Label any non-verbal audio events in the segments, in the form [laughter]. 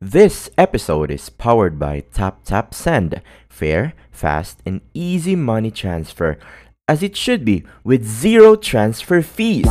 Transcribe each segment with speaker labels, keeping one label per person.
Speaker 1: This episode is powered by Tap Tap Send. Fair, fast, and easy money transfer, as it should be, with zero transfer fees.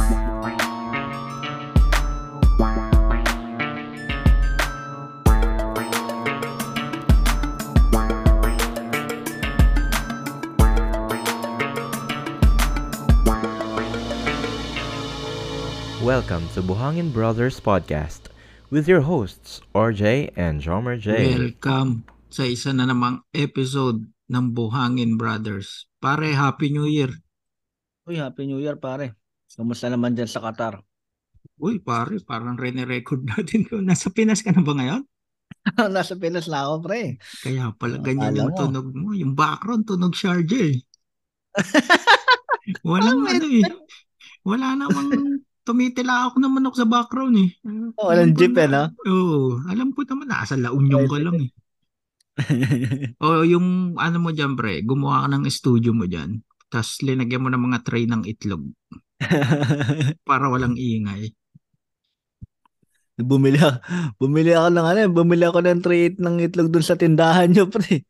Speaker 1: Welcome to Buhangin Brothers Podcast with your hosts, RJ and Jomer J.
Speaker 2: Welcome sa isa na namang episode ng Buhangin Brothers. Pare, Happy New Year.
Speaker 3: Uy, Happy New Year pare. Kamusta naman dyan sa Qatar?
Speaker 2: Uy, pare, parang rene-record natin ko. Nasa Pinas ka na ba ngayon? [laughs]
Speaker 3: Nasa Pinas na ako, pre.
Speaker 2: Kaya pala
Speaker 3: Ah,
Speaker 2: ganyan
Speaker 3: akala
Speaker 2: yung
Speaker 3: mo.
Speaker 2: tunog mo. Yung background, tunog Sharjah [laughs] eh. Walang ano eh. Wala namang tumitila ako ng manok sa background eh.
Speaker 3: Oh, walang
Speaker 2: Alam
Speaker 3: jeep
Speaker 2: na-
Speaker 3: eh, no?
Speaker 2: Oo, alam ko naman, nasa La Union ka lang eh. [laughs] O yung ano mo dyan pre, gumawa ka ng studio mo dyan. Tapos linagyan mo ng mga tray ng itlog [laughs] para walang ingay.
Speaker 3: bumili ako, bumili ako ng ano, bumili ako ng tray ng itlog dun sa tindahan nyo, pre.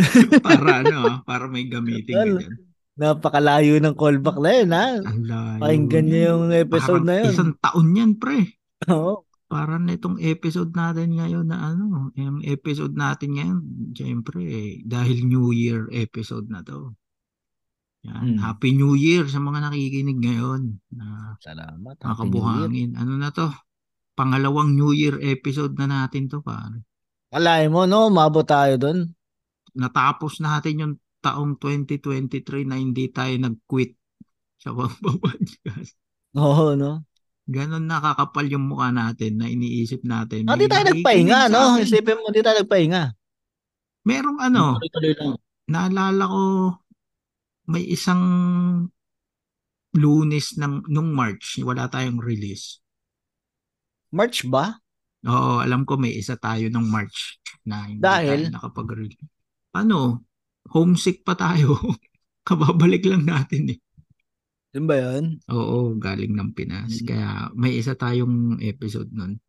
Speaker 3: [laughs]
Speaker 2: Para ano, para may gamitin ka dyan.
Speaker 3: Napakalayo ng callback na yun, ha?
Speaker 2: Ang layo.
Speaker 3: Pakinggan
Speaker 2: yan.
Speaker 3: yung episode
Speaker 2: Parang
Speaker 3: na yun.
Speaker 2: Isang taon yan, pre.
Speaker 3: Oo.
Speaker 2: Para nitong episode natin ngayon na ano, yung episode natin ngayon, syempre, eh, dahil New Year episode na to. Yan,
Speaker 3: Hmm.
Speaker 2: Happy New Year sa mga nakikinig ngayon na
Speaker 3: Salamat.
Speaker 2: mga
Speaker 3: Happy New Year.
Speaker 2: kabuhangin. Ano na to? Pangalawang New Year episode na natin to, pare.
Speaker 3: Kalahin mo, no? Mabot tayo dun.
Speaker 2: Natapos natin yung taong 2023 na hindi tayo nag-quit sa [laughs] pagpapodcast.
Speaker 3: Oo, no?
Speaker 2: Ganon nakakapal yung mukha natin na iniisip natin.
Speaker 3: Ah,
Speaker 2: May
Speaker 3: di tayo nagpahinga, no? Isipin mo, di tayo nagpahinga.
Speaker 2: Merong ano, naalala ko may isang lunes ng nung March, wala tayong release.
Speaker 3: March ba?
Speaker 2: Oo, alam ko may isa tayo nung March na hindi
Speaker 3: Dahil?
Speaker 2: tayo nakapag-release. Ano, homesick pa tayo. [laughs] Kababalik lang natin eh.
Speaker 3: Yun ba yun?
Speaker 2: Oo, galing ng Pinas.
Speaker 3: Mm.
Speaker 2: Kaya may isa tayong episode nun.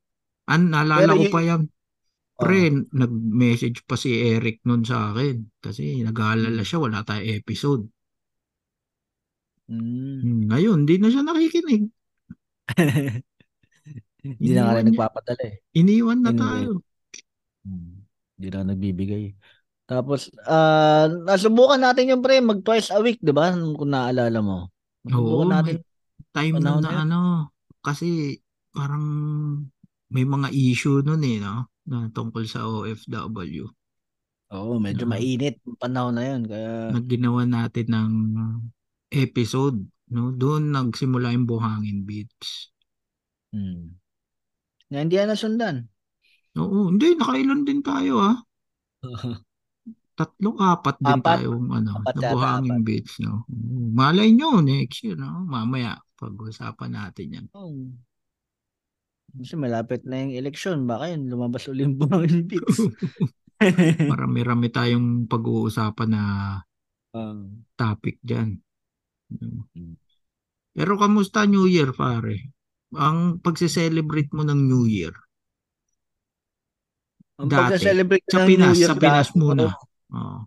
Speaker 2: An, naalala
Speaker 3: Pero
Speaker 2: ko
Speaker 3: y-
Speaker 2: pa yan.
Speaker 3: Oh.
Speaker 2: Pre, nag-message pa si Eric nun sa akin. Kasi nag-aalala siya, wala tayong episode.
Speaker 3: Mm.
Speaker 2: Hmm, ngayon, di na siya nakikinig. [laughs]
Speaker 3: Hindi na
Speaker 2: niya.
Speaker 3: nagpapadala eh.
Speaker 2: Iniwan na
Speaker 3: Anyway.
Speaker 2: tayo.
Speaker 3: Hmm. Hindi na nagbibigay. Tapos, ah nasubukan natin yung pre, mag twice a week, di ba? Kung naalala mo.
Speaker 2: Oo,
Speaker 3: Nasubukan natin.
Speaker 2: Time na
Speaker 3: na
Speaker 2: ano, kasi parang may mga issue nun eh, no? Na tungkol sa OFW.
Speaker 3: Oo, medyo
Speaker 2: Oo.
Speaker 3: mainit yung panahon na yun. Kaya,
Speaker 2: Nagginawa natin ng episode, no? Doon nagsimula yung Buhangin Beats.
Speaker 3: hmm. Na hindi yan nasundan.
Speaker 2: Oo, hindi, nakailan din tayo ah. [laughs] Tatlo, apat din
Speaker 3: Apat?
Speaker 2: tayong ano,
Speaker 3: Apat
Speaker 2: na
Speaker 3: yata, apat.
Speaker 2: Beats, no? Oo, Malay nyo, next year, no? Mamaya, pag-usapan natin yan.
Speaker 3: Oh. Kasi malapit na yung eleksyon. Baka yun, lumabas ulit yung buhangin [laughs] beats.
Speaker 2: Marami-rami tayong pag-uusapan na
Speaker 3: Um,
Speaker 2: topic dyan.
Speaker 3: Mm.
Speaker 2: Pero kamusta New Year, pare? Ang pagse-celebrate mo ng New Year
Speaker 3: ang
Speaker 2: Dati.
Speaker 3: pagka-celebrate
Speaker 2: sa
Speaker 3: ng
Speaker 2: Pinas,
Speaker 3: New Year
Speaker 2: sa Pinas
Speaker 3: dati,
Speaker 2: muna.
Speaker 3: Oo.
Speaker 2: Oo.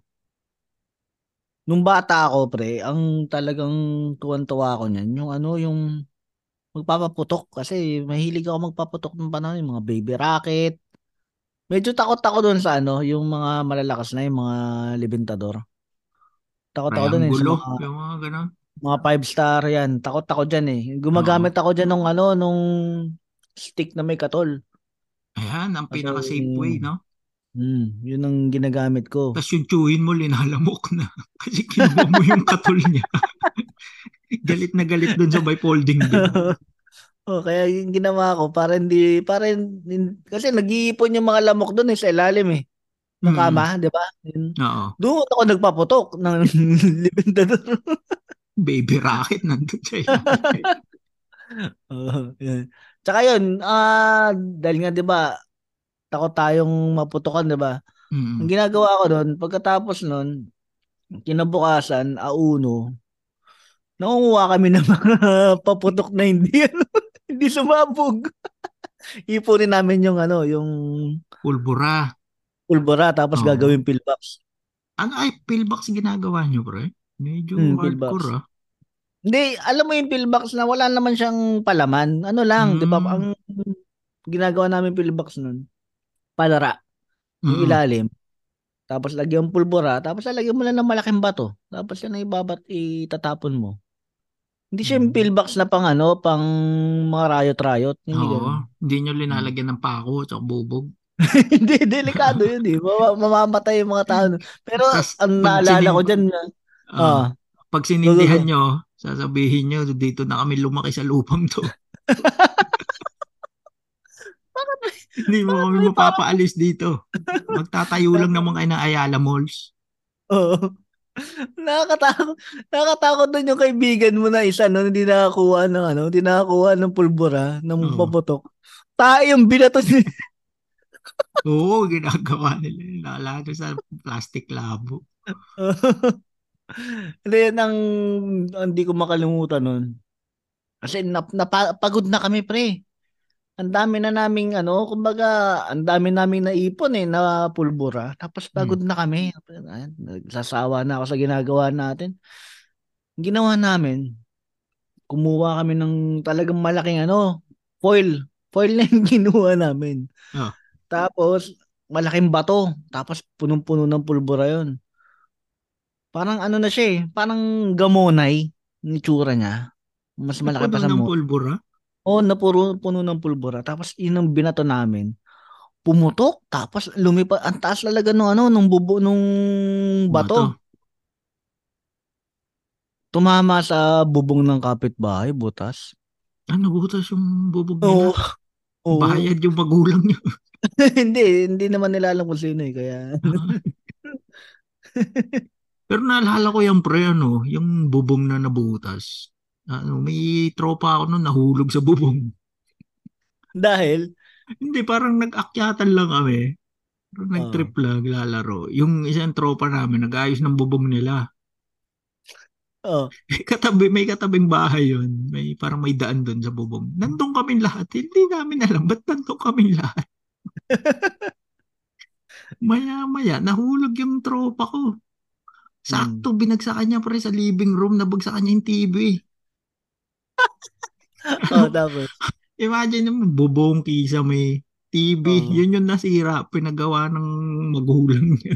Speaker 3: Nung bata ako, pre, ang talagang tuwan-tuwa ko niyan, yung ano, yung magpapaputok. Kasi mahilig ako magpaputok ng panahon, yung mga baby rocket. Medyo takot ako doon sa ano, yung mga malalakas na, yung mga libintador. Takot ako doon eh, sa
Speaker 2: Triangulo,
Speaker 3: mga,
Speaker 2: yung mga ganun.
Speaker 3: mga five star yan. Takot ako dyan eh. Gumagamit ako dyan nung ano, nung stick na may katol.
Speaker 2: Ayan, ang pinaka-safe way, no?
Speaker 3: Hmm, yun ang ginagamit ko.
Speaker 2: Tapos yung tsuhin mo, linalamok na. [laughs] Kasi kinuha mo yung katol niya. [laughs] galit na galit dun sa by folding [laughs] bin.
Speaker 3: oh, kaya yung ginawa ko para hindi para hin- kasi nag-iipon yung mga lamok doon eh, sa ilalim eh ng
Speaker 2: Mm.
Speaker 3: kama, 'di ba?
Speaker 2: Oo.
Speaker 3: Doon ako nagpaputok ng libintador.
Speaker 2: Baby rocket nandun ilalim.
Speaker 3: Oo, yun. Tsaka yun, ah dahil nga 'di ba, takot tayong maputokan, 'di ba?
Speaker 2: Mm.
Speaker 3: Ang ginagawa ko doon, pagkatapos noon, kinabukasan, auno, nangunguha kami ng mga [laughs] paputok na hindi, [laughs] ano, hindi sumabog. [laughs] ipunin namin yung ano, yung
Speaker 2: Pulbura.
Speaker 3: pulbura tapos
Speaker 2: Oo.
Speaker 3: gagawin pillbox.
Speaker 2: Ano ay, pillbox ginagawa nyo, pre? Medyo
Speaker 3: Hmm,
Speaker 2: hardcore,
Speaker 3: pillbox.
Speaker 2: ah.
Speaker 3: Hindi, alam mo yung pillbox na wala naman siyang palaman. Ano lang, 'di ba?
Speaker 2: Mm.
Speaker 3: Ang ginagawa namin pillbox nun, palara, yung
Speaker 2: Mm-mm.
Speaker 3: ilalim. Tapos lagyan mo pulbura, tapos lalagyan mo lang ng malaking bato. Tapos yan ang ibabat itatapon mo. Hindi siya yung
Speaker 2: Mm.
Speaker 3: pillbox na pang ano, pang mga rayot-rayot. Hindi
Speaker 2: Oo.
Speaker 3: ganun.
Speaker 2: Hindi nyo linalagyan ng pako at bubog. [laughs]
Speaker 3: Hindi, delikado yun eh. Mama- mamamatay yung mga tao. Pero
Speaker 2: Tas,
Speaker 3: ang naalala
Speaker 2: sinim-
Speaker 3: ko dyan,
Speaker 2: Ah,
Speaker 3: ah,
Speaker 2: pag sinindihan nyo, sasabihin nyo, dito na kami lumaki sa lupang to. [laughs] [laughs] Hindi mo kami mapapaalis dito. [laughs] Magtatayo lang ng Ayala Malls.
Speaker 3: Oo. Nakakatakot. Nakakatakot doon yung kaibigan mo na isa no, hindi nakakuha ng ano, hindi nakakuha ng pulbura, ng
Speaker 2: Oo.
Speaker 3: paputok. Tayo yung binato niya. [laughs]
Speaker 2: Oo, ginagawa nila. Lalo sa plastic labo.
Speaker 3: Hindi, yan ang hindi ko makalimutan nun. Kasi nap, napagod na kami, pre. Ang dami na naming ano, kumbaga, ang dami naming naipon eh, na pulbura. Tapos pagod na kami. Nagsasawa na ako sa ginagawa natin. Ang Ginawa namin, kumuha kami ng talagang malaking ano, foil. Foil na yung [laughs] ginawa namin.
Speaker 2: Ah.
Speaker 3: Tapos, malaking bato. Tapos, punong-puno ng pulbura yon Parang ano na siya eh. Parang gamonay. Yung itsura niya. Mas malaki pa sa
Speaker 2: ng
Speaker 3: mo.
Speaker 2: pulbura.
Speaker 3: Oo, na puro puno ng pulbura. Tapos yun ang binato namin. Pumutok, tapos lumipat, ang taas talaga nung ano, nung bubo, nung bato. Tumama sa bubong ng kapitbahay, butas.
Speaker 2: Ano, butas yung bubog nila.
Speaker 3: Oo.
Speaker 2: Bayad yung magulang nyo. [laughs] [laughs]
Speaker 3: hindi, hindi naman nila alam kung sino eh. Kaya, [laughs]
Speaker 2: Pero naalala ko yung pre, ano, yung bubong na nabutas. Ano, may tropa ako nun nahulog sa bubong.
Speaker 3: dahil,
Speaker 2: Hindi, parang nag-akyatan lang kami. Parang
Speaker 3: Oo.
Speaker 2: nag-trip lang, lalaro. Yung isang tropa namin, nag-ayos ng bubong nila.
Speaker 3: oh,
Speaker 2: katabi, may katabing bahay yun. May, parang may daan doon sa bubong. Nandun kami lahat. Hindi namin alam, ba't nandun kami lahat? [laughs] Maya-maya, nahulog yung tropa ko. Sakto, binagsakan niya pre sa living room, nabagsakan niya yung TV. [laughs]
Speaker 3: oh, tapos,
Speaker 2: Imagine mo, bubong kisa may TV.
Speaker 3: Oo.
Speaker 2: Yun yung nasira, pinagawa ng magulang niya.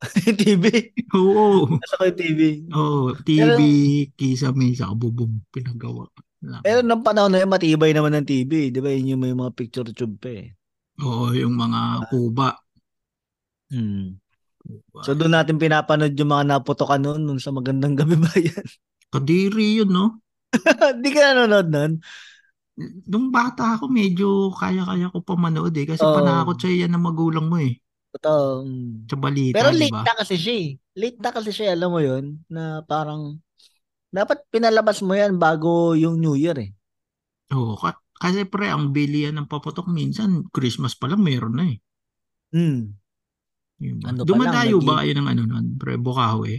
Speaker 2: [laughs]
Speaker 3: TV.
Speaker 2: Oo.
Speaker 3: Nasa ko TV.
Speaker 2: Oo, TV, kisa may sa bubong pinagawa. lang.
Speaker 3: Pero nung panahon na yun, matibay naman ng TV. Di ba yun yung may mga picture tube pa eh.
Speaker 2: Oo, yung mga kuba.
Speaker 3: Hmm.
Speaker 2: Kuba.
Speaker 3: So doon natin pinapanood yung mga naputokan noon, noon sa magandang gabi ba yan?
Speaker 2: Kadiri yun, no? [laughs]
Speaker 3: Hindi ka nanonood noon?
Speaker 2: Nung bata ako, medyo kaya-kaya ko pa manood eh. Kasi
Speaker 3: Oo.
Speaker 2: panakot sa'yo yan ng magulang mo eh.
Speaker 3: Totoo. mm.
Speaker 2: Sa balita,
Speaker 3: Pero late
Speaker 2: ba?
Speaker 3: na kasi siya eh. Late na kasi siya, alam mo yun, na parang dapat pinalabas mo yan bago yung New Year eh.
Speaker 2: Oo, ka- kasi pre, ang bilihan ng paputok minsan, Christmas pa lang meron na eh.
Speaker 3: Hmm.
Speaker 2: Diba?
Speaker 3: Ano
Speaker 2: Dumadayo
Speaker 3: lang,
Speaker 2: ba kayo ng ano nun, pre, Bukawi?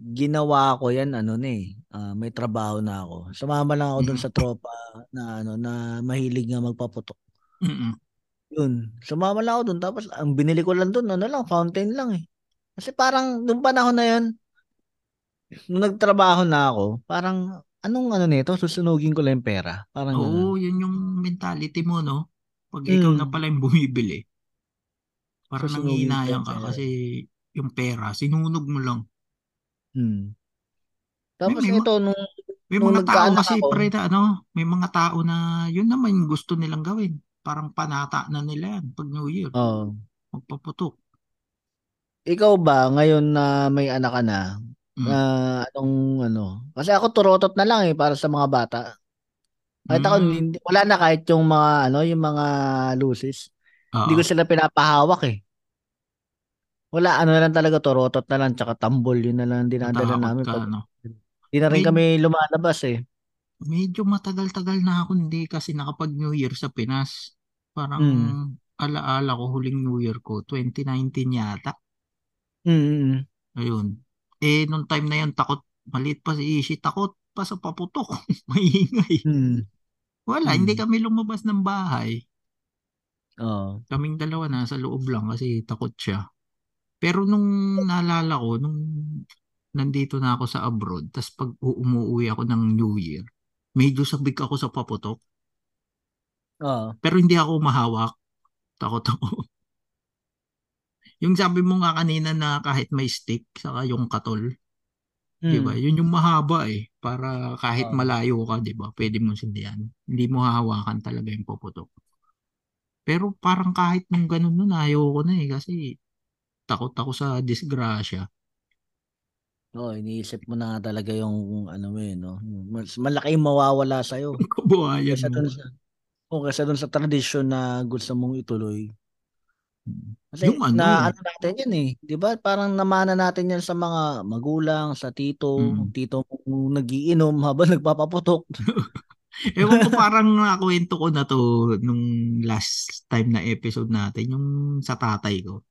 Speaker 3: Ginawa ko yan ano na eh. ah, may trabaho na ako. Sumama lang ako doon
Speaker 2: Mhm.
Speaker 3: sa tropa na ano na mahilig nga magpaputok.
Speaker 2: Mm-mm.
Speaker 3: Yun. Sumama lang ako doon tapos ang binili ko lang doon ano lang fountain lang eh. Kasi parang nung panahon na yun nung nagtrabaho na ako, parang anong ano nito, susunugin ko lang yung pera. Parang
Speaker 2: Oo,
Speaker 3: ganun.
Speaker 2: yun yung mentality mo, no? Pag ikaw na
Speaker 3: Mm.
Speaker 2: pala yung bumibili, parang
Speaker 3: yung
Speaker 2: ka kasi yung pera, sinunog mo lang.
Speaker 3: Hmm. Tapos
Speaker 2: may ma-
Speaker 3: ito nung
Speaker 2: May
Speaker 3: Nung
Speaker 2: mga tao
Speaker 3: nagkaanak
Speaker 2: kasi
Speaker 3: ako-
Speaker 2: pre na ano, may mga tao na yun naman yung gusto nilang gawin. Parang panata na nila yan pag New Year.
Speaker 3: oh,
Speaker 2: Magpaputok.
Speaker 3: ikaw ba ngayon na may anak ka na,
Speaker 2: Mm.
Speaker 3: na anong ano? Kasi ako turotot na lang eh para sa mga bata. Kahit ako
Speaker 2: Mm.
Speaker 3: hindi, wala na kahit yung mga ano, yung mga lucis. Hindi ko
Speaker 2: Oo.
Speaker 3: sila pinapahawak eh. Wala ano na lang talaga turotot na lang tsaka tambol yun na lang dinadala
Speaker 2: Natakot
Speaker 3: namin
Speaker 2: ka,
Speaker 3: pag
Speaker 2: no?
Speaker 3: Hindi na rin
Speaker 2: May-
Speaker 3: kami lumalabas eh.
Speaker 2: Medyo matagal-tagal na ako hindi kasi nakapag New Year sa Pinas. Parang
Speaker 3: Mm.
Speaker 2: alaala ko huling New Year ko, 2019 yata.
Speaker 3: Mm.
Speaker 2: Ayun. Eh, nung time na yun, takot, maliit pa si Ishi, takot pa sa paputok. [laughs] Maingay.
Speaker 3: Mm.
Speaker 2: Wala,
Speaker 3: Hmm.
Speaker 2: hindi kami lumabas ng bahay.
Speaker 3: Oo.
Speaker 2: Kaming dalawa nasa loob lang kasi takot siya. Pero nung naalala ko, nung nandito na ako sa abroad, tas pag umuwi ako ng New Year, medyo sabik ako sa paputok.
Speaker 3: Oo.
Speaker 2: Pero hindi ako mahawak. Takot ako. [laughs] Yung sabi mo nga kanina na kahit may stick, saka yung katol, di ba?
Speaker 3: Hmm.
Speaker 2: Yun yung mahaba eh. Para kahit
Speaker 3: Oo.
Speaker 2: malayo ka, di ba? Pwede mong sindihan. Hindi mo hahawakan talaga yung puputok. Pero parang kahit nung ganun nun, ayoko na eh. Kasi takot ako sa disgrasya.
Speaker 3: Oo, iniisip mo na talaga yung ano mo eh, no? Mas malaki yung mawawala sa'yo. [laughs]
Speaker 2: Kabuhayan
Speaker 3: Kaysa
Speaker 2: mo.
Speaker 3: sa, o kaysa dun sa tradisyon na gusto mong ituloy. Kasi
Speaker 2: Yung ano,
Speaker 3: na ano natin yan eh. 'Di ba? Parang namana natin yan sa mga magulang, sa tito,
Speaker 2: Mm.
Speaker 3: tito mo nagiinom habang [laughs] nagpapaputok. [laughs]
Speaker 2: ewan ko parang nakwento ko na to nung last time na episode natin, yung sa tatay ko.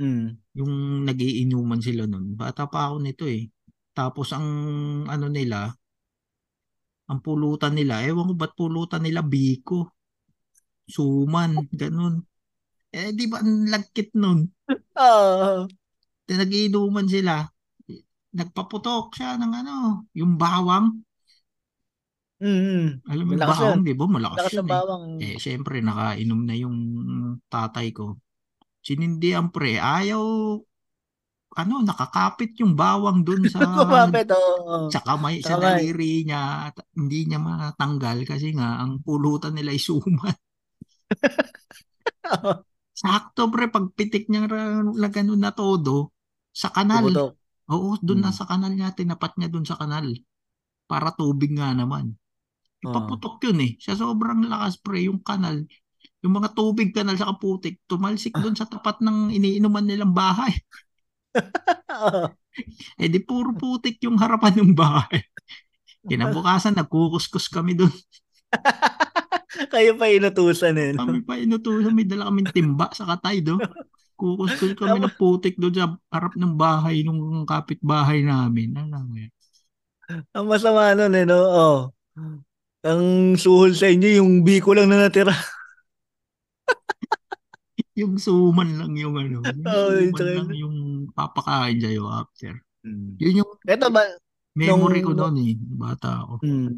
Speaker 3: Mm.
Speaker 2: Yung nagiinuman sila nun. Bata pa ako nito eh. Tapos ang ano nila, ang pulutan nila, ewan ko ba't pulutan nila biko, suman, ganun. Eh di ba ang lagkit nun?
Speaker 3: Ah.
Speaker 2: Di nagiinuman sila. Nagpaputok siya ng ano, yung bawang.
Speaker 3: Mm.
Speaker 2: Alam mo
Speaker 3: Malakas
Speaker 2: bawang, di ba? Malakas
Speaker 3: Lakas
Speaker 2: yun eh.
Speaker 3: bawang.
Speaker 2: Eh, syempre, nakainom na yung tatay ko. Sinindihan pre, ayaw, ano, nakakapit yung bawang dun sa, [laughs]
Speaker 3: Kumapit, oo.
Speaker 2: sa kamay,
Speaker 3: Sa
Speaker 2: daliri niya. At Hindi niya matanggal kasi nga, ang pulutan nila ay suman. [laughs] Sakto pre, pagpitik niya na ganun na todo, sa kanal.
Speaker 3: Pumutok.
Speaker 2: Oo, dun na
Speaker 3: Mm.
Speaker 2: sa kanal niya, tinapat niya dun sa kanal. Para tubig nga naman. Ipaputok yun eh. Sa sobrang lakas pre, yung kanal, yung mga tubig kanal sa kaputik, tumalsik dun sa tapat ng iniinuman nilang bahay. [laughs] Eh di puro putik yung harapan ng bahay. Kinabukasan, nagkukuskus kami dun. [laughs]
Speaker 3: Kayo pa inutusan eh. no?
Speaker 2: Kami pa inutusan, may dala kaming timba sa katay do. Kukuskus kami ng putik doon sa harap ng bahay nung kapitbahay namin. Alam mo yun.
Speaker 3: Ang masama nun eh, no? Oh. Ang suhol sa inyo, yung biko lang na natira. [laughs]
Speaker 2: Yung suman lang yung ano. [laughs] Yung
Speaker 3: yung
Speaker 2: suman
Speaker 3: tsaka
Speaker 2: lang
Speaker 3: yun.
Speaker 2: yung papakain sa'yo after.
Speaker 3: Mm.
Speaker 2: Yun yung
Speaker 3: Ito ba?
Speaker 2: memory
Speaker 3: Nung-
Speaker 2: ko noon eh. Bata ako.
Speaker 3: Mm.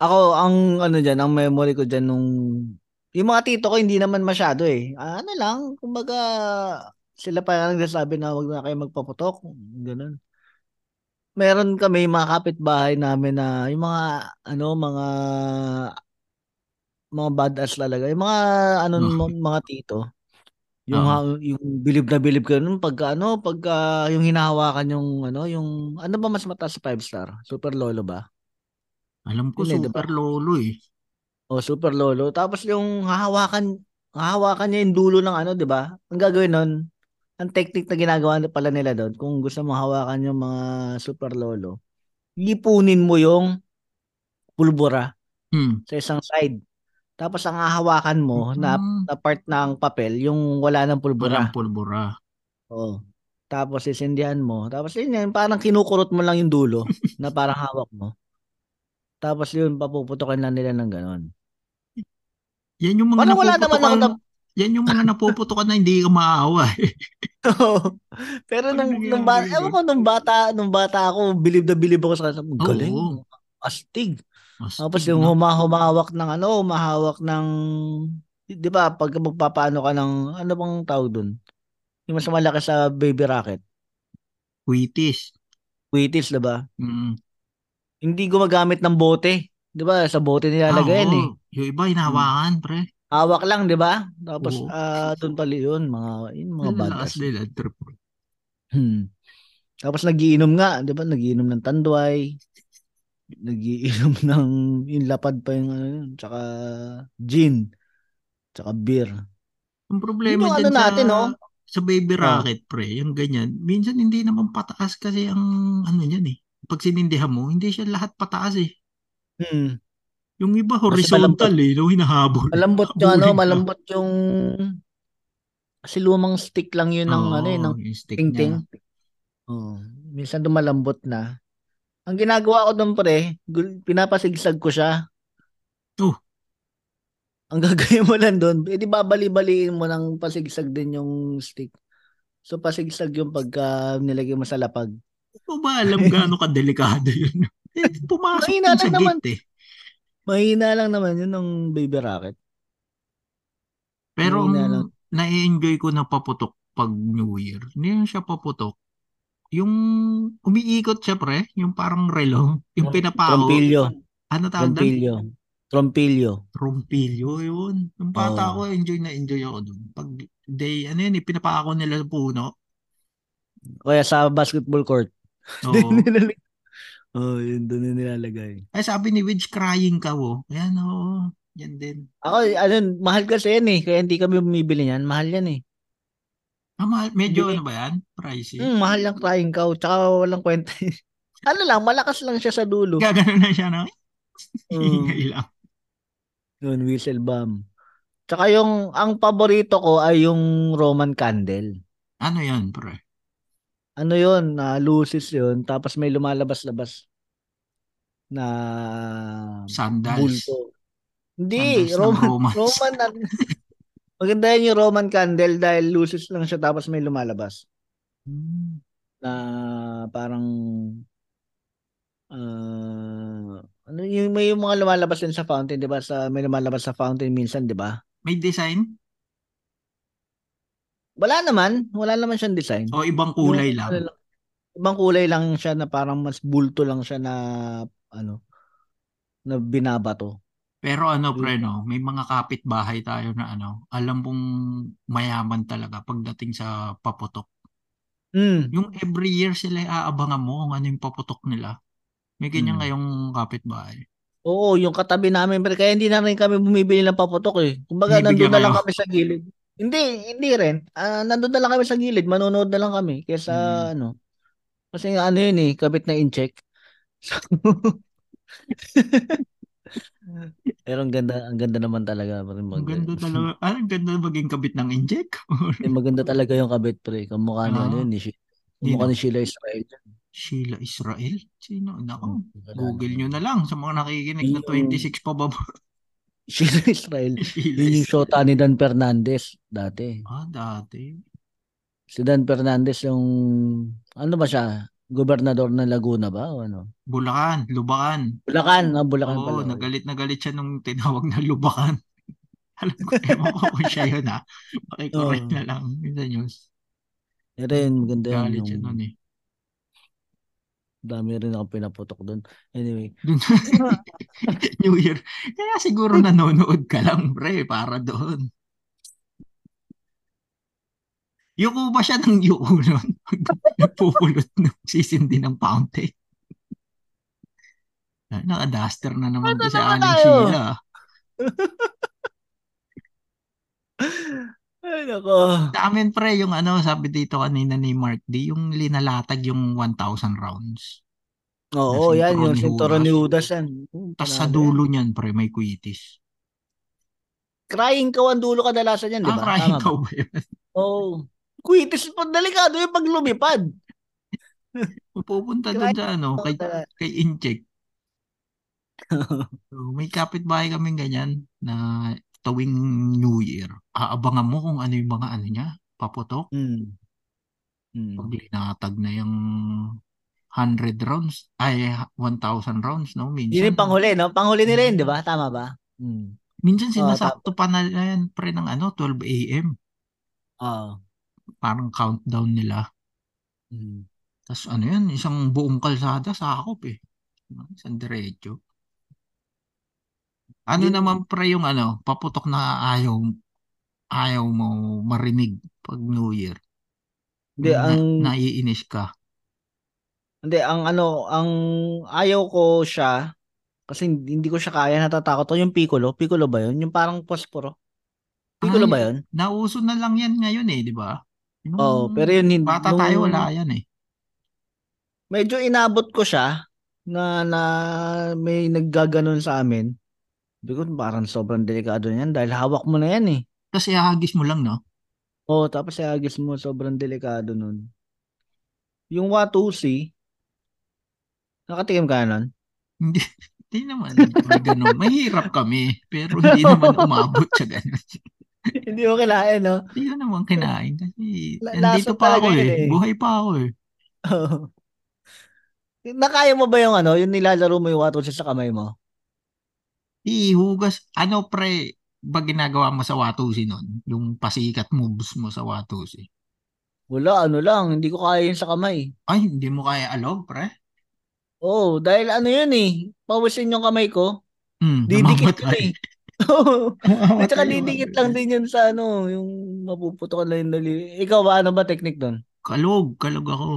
Speaker 3: Ako, ang ano dyan, ang memory ko dyan nung... Yung mga tito ko, hindi naman masyado eh. Ah, Ano lang, kumbaga, sila pa lang nagsasabi na wag na kayo magpaputok. Ganun. Meron kami mga kapitbahay namin na yung mga, ano, mga mga badass talaga. Yung mga, ano,
Speaker 2: Oh.
Speaker 3: mga tito. Yung, ha- yung bilib na bilib ka nun, pagka, ano, pagka yung hinahawakan yung, ano, yung, ano ba mas mataas sa 5 star? Super Lolo ba?
Speaker 2: Alam ko
Speaker 3: Yun eh,
Speaker 2: super lolo eh.
Speaker 3: O, super lolo. Tapos yung hahawakan, hahawakan niya yung dulo ng ano, di ba? Ang gagawin nun, ang technique na ginagawa na pala nila doon, kung gusto mo hawakan yung mga super lolo, lipunin mo yung pulbura
Speaker 2: Hmm.
Speaker 3: sa isang side. Tapos ang hahawakan mo na,
Speaker 2: Hmm.
Speaker 3: na part ng papel, yung wala ng pulbura.
Speaker 2: Walang pulbura.
Speaker 3: Oo. Tapos sisindihan mo. Tapos yun yan, parang kinukurot mo lang yung dulo na parang hawak mo. Tapos yun, papuputokin lang nila ng ganon.
Speaker 2: Yan yung mga
Speaker 3: Parang wala naman ako na,
Speaker 2: Yan yung mga napuputukan na hindi ka maawa eh. [laughs]
Speaker 3: Oo. Pero
Speaker 2: Pag
Speaker 3: nung, nung,
Speaker 2: nangyari
Speaker 3: bata, ewan ko, nung bata, nung bata ako, bilib na bilib ako sa kanila. Galing.
Speaker 2: Oo.
Speaker 3: Astig. Tapos yung
Speaker 2: na.
Speaker 3: huma, humahawak ng ano, humahawak ng, di ba, pag magpapaano ka ng, ano bang tawag dun? Yung mas malaki sa baby rocket.
Speaker 2: Wheaties.
Speaker 3: Wheaties, di ba?
Speaker 2: Mm.
Speaker 3: Hindi gumagamit ng bote. Di ba? Sa bote nilalagay yan eh.
Speaker 2: Yung iba hinahawakan, pre.
Speaker 3: Hawak lang, di ba? Tapos,
Speaker 2: Oo.
Speaker 3: ah, doon pala yun, mga, yun, mga badass.
Speaker 2: trip.
Speaker 3: Hmm. Tapos nagiinom nga, 'di ba? Nagiinom ng tanduay. Nagiinom [laughs] ng yung lapad pa yung ano yun, tsaka gin, tsaka beer.
Speaker 2: Ang problema
Speaker 3: Yung ano
Speaker 2: sa,
Speaker 3: natin, no?
Speaker 2: sa baby
Speaker 3: Oh.
Speaker 2: rocket, pre, yung ganyan, minsan hindi naman pataas kasi ang ano niyan eh. Pag sinindihan mo, hindi siya lahat pataas eh.
Speaker 3: Hmm.
Speaker 2: Yung iba horizontal eh, no? hinahabol.
Speaker 3: Malambot yung ano, malambot yung kasi lumang stick lang yun ng
Speaker 2: Oo,
Speaker 3: ano eh, ng ting-ting. Oh, minsan dumalambot na. Ang ginagawa ko doon pre, gul- pinapasigsag ko siya.
Speaker 2: Oh.
Speaker 3: Ang [laughs] gagawin mo lang doon, edi babali-baliin mo ng pasigsag din yung stick. So pasigsag yung pagka nilagay mo sa lapag.
Speaker 2: Mo ba alam gaano kadelikado yun? [laughs] Eh, Pumasok
Speaker 3: Mahina
Speaker 2: yun sa
Speaker 3: lang naman.
Speaker 2: gate eh.
Speaker 3: Mahina lang naman yun ng baby rocket.
Speaker 2: Pero
Speaker 3: Mahina lang.
Speaker 2: ang nai-enjoy ko na paputok pag New Year, hindi lang siya paputok. Yung umiikot siya pre, yung parang relo, yung pinapao.
Speaker 3: Trompilyo.
Speaker 2: Ano tawag doon?
Speaker 3: Trompilyo. Trompilyo.
Speaker 2: Rompilyo yun. Yung bata
Speaker 3: Oo.
Speaker 2: ko, enjoy na enjoy ako doon. Pag day, ano yun, eh, pinapako nila sa puno.
Speaker 3: Kaya sa basketball court. [laughs]
Speaker 2: Oo.
Speaker 3: Nilalagay. Oh, yun doon yung nilalagay.
Speaker 2: Ay, sabi ni Widge, crying ka, oh. Ayan, oo. Yan din.
Speaker 3: Ako, ano, mahal kasi yan eh. Kaya hindi kami bumibili niyan. Mahal yan eh.
Speaker 2: Ah, mahal- medyo
Speaker 3: Hindi.
Speaker 2: ano ba yan? Pricey.
Speaker 3: Hmm, mahal yung crying cow. Tsaka walang kwenta. [laughs] ano lang, malakas lang siya sa dulo.
Speaker 2: Gagano na siya na.
Speaker 3: Oo. [laughs]
Speaker 2: Ingay lang.
Speaker 3: Yun, whistle bomb. Tsaka yung, ang paborito ko ay yung Roman candle.
Speaker 2: Ano yan, pre?
Speaker 3: Ano yun? na lucis yun. Tapos may lumalabas-labas na
Speaker 2: Sandals.
Speaker 3: bulto. Hindi,
Speaker 2: Sandals
Speaker 3: Roman. Roman, [laughs] maganda yun yung Roman candle dahil lucis lang siya tapos may lumalabas.
Speaker 2: Hmm.
Speaker 3: Na parang ano yung may yung mga lumalabas din sa fountain, 'di ba? Sa may lumalabas sa fountain minsan, 'di ba?
Speaker 2: May design?
Speaker 3: Wala naman, wala naman siyang design.
Speaker 2: O ibang kulay
Speaker 3: Yung
Speaker 2: lang?
Speaker 3: ano lang, ibang kulay lang siya na parang mas bulto lang siya na ano na binabato.
Speaker 2: Pero ano, pre, no? May mga kapitbahay tayo na ano, alam mong mayaman talaga pagdating sa paputok.
Speaker 3: Mm.
Speaker 2: Yung every year sila aabangan mo kung ano yung paputok nila. May ganyan
Speaker 3: Hmm.
Speaker 2: kayong kapitbahay.
Speaker 3: Oo, yung katabi namin, pero kaya hindi na rin kami bumibili ng paputok eh. Kumbaga,
Speaker 2: Bibigyan
Speaker 3: nandun na lang
Speaker 2: kayo.
Speaker 3: kami sa gilid. Hindi, hindi rin. Ah, nandun na lang kami sa gilid, manonood na lang kami. Kesa
Speaker 2: Hmm.
Speaker 3: ano, kasi ano yun eh, kabit na in-check. [laughs] So, pero ang ganda, ang ganda naman talaga. Pre,
Speaker 2: Ang
Speaker 3: mag,
Speaker 2: ganda talaga. [laughs] Ah, ang ganda maging kabit ng inject.
Speaker 3: Eh, maganda talaga yung kabit, pre. Kamukha ni
Speaker 2: Ah.
Speaker 3: ano yun, ni Sheila. Kamukha ni Sheila Israel.
Speaker 2: Sheila Israel? Sino? Nako.
Speaker 3: Hmm,
Speaker 2: Google nyo na lang sa mga nakikinig na
Speaker 3: Yung-
Speaker 2: 26 pa ba? [laughs]
Speaker 3: Sheila Israel. [laughs]
Speaker 2: Sheila
Speaker 3: Yun yung shota ni Dan Fernandez dati.
Speaker 2: Ah, dati.
Speaker 3: Si Dan Fernandez yung, ano ba siya? Gobernador ng Laguna ba? O ano?
Speaker 2: Bulacan, Lubacan.
Speaker 3: Bulacan. Ah, Bulacan
Speaker 2: Oo,
Speaker 3: pala.
Speaker 2: nagalit na galit siya nung tinawag na Lubacan. [laughs] Alam ko, ewan ko kung siya yun ha. Pakicorrect
Speaker 3: Oo.
Speaker 2: na lang yun sa news.
Speaker 3: Pero yun, maganda yun.
Speaker 2: Galit siya nun eh.
Speaker 3: dami rin ako pinaputok doon. Anyway. [laughs]
Speaker 2: New Year. Kaya siguro nanonood ka lang, pre, para doon. Yuko ba siya ng yuko nun? [laughs] Nagpupulot ng sisindi ng fountain. Ah, Naka-duster na naman
Speaker 3: Ano
Speaker 2: si
Speaker 3: naman
Speaker 2: Aling? Sheila. [laughs]
Speaker 3: Ay, nako.
Speaker 2: Sa amin pre, yung ano, sabi dito kanina ni Mark D, yung linalatag yung 1,000 rounds.
Speaker 3: Oo,
Speaker 2: Na
Speaker 3: yan. Yung
Speaker 2: ni
Speaker 3: sinturo ni
Speaker 2: Judas.
Speaker 3: Yan. Hmm,
Speaker 2: Tapos sa dulo niyan, pre, may kuitis.
Speaker 3: Crying cow ang dulo kadalasan yan, di
Speaker 2: Ah,
Speaker 3: ba?
Speaker 2: crying
Speaker 3: Tama ba?
Speaker 2: cow ba yun?
Speaker 3: Oo. Kuitis pa delikado yung pag lumipad. [laughs]
Speaker 2: Pupunta doon sa ano, kay, kay Incheck. [laughs] So, may kapitbahay kaming ganyan na tuwing New Year. Aabangan mo kung ano yung mga ano niya, paputok.
Speaker 3: Hmm. Hmm.
Speaker 2: Pag linatag na yung 100 rounds, ay 1,000 rounds, no?
Speaker 3: Yun
Speaker 2: Minsan,
Speaker 3: yung panghuli, no? Panghuli nila yun, di ba? Tama ba? Hmm.
Speaker 2: minsan
Speaker 3: Oo,
Speaker 2: sinasakto pa na yan, pre, ng ano, 12 a.m.
Speaker 3: Oo.
Speaker 2: Parang countdown nila.
Speaker 3: Hmm.
Speaker 2: Tapos ano yan, isang buong kalsada sakop eh. Isang diretso. Ano
Speaker 3: Yun-
Speaker 2: naman pre yung ano, paputok na ayaw ayaw mo marinig pag New Year.
Speaker 3: Hindi,
Speaker 2: Na,
Speaker 3: ang,
Speaker 2: naiinis ka.
Speaker 3: hindi, ang ano, ang ayaw ko siya, kasi hindi hindi ko siya kaya, natatakot ko, yung piccolo. Piccolo ba yun? Yung parang posporo. Piccolo
Speaker 2: Ay,
Speaker 3: ba yun?
Speaker 2: Nauso na lang yan ngayon eh, di ba?
Speaker 3: Oo, pero yun, hin-
Speaker 2: bata tayo,
Speaker 3: nung-
Speaker 2: wala yan eh.
Speaker 3: medyo inabot ko siya na na may naggaganon sa amin. Sabi ko, parang sobrang delikado niyan dahil hawak mo na yan eh.
Speaker 2: Kasi hagis mo lang, no?
Speaker 3: Oo, tapos agis mo, sobrang delikado nun. Yung Watusi, Nakatikim ka na nun?
Speaker 2: Hindi, [laughs] hindi naman may ganun. Mahirap kami, pero hindi [laughs] naman umabot sa ganun. [laughs]
Speaker 3: Hindi mo kinain, no?
Speaker 2: Hindi ko naman kinain kasi
Speaker 3: La-
Speaker 2: nandito pa ako
Speaker 3: yun
Speaker 2: eh.
Speaker 3: eh.
Speaker 2: Buhay pa ako eh.
Speaker 3: Nakaya mo ba yung ano, yung nilalaro mo yung watusi sa kamay mo?
Speaker 2: Ihugas, ano pre, ba ginagawa mo sa Watusi nun? Yung pasikat moves mo sa Watusi.
Speaker 3: Wala, ano lang, hindi ko kaya yun sa kamay.
Speaker 2: Ay, hindi mo kaya alog, pre?
Speaker 3: Oo, dahil ano yun eh, pawisin yung kamay ko,
Speaker 2: Hmm,
Speaker 3: didikit ko
Speaker 2: namamatay.
Speaker 3: eh. Oo. At saka didikit lang din yun sa ano, yung mapuputok lang yung dali. Ikaw ba, ano ba technique doon?
Speaker 2: Kalog, kalog ako.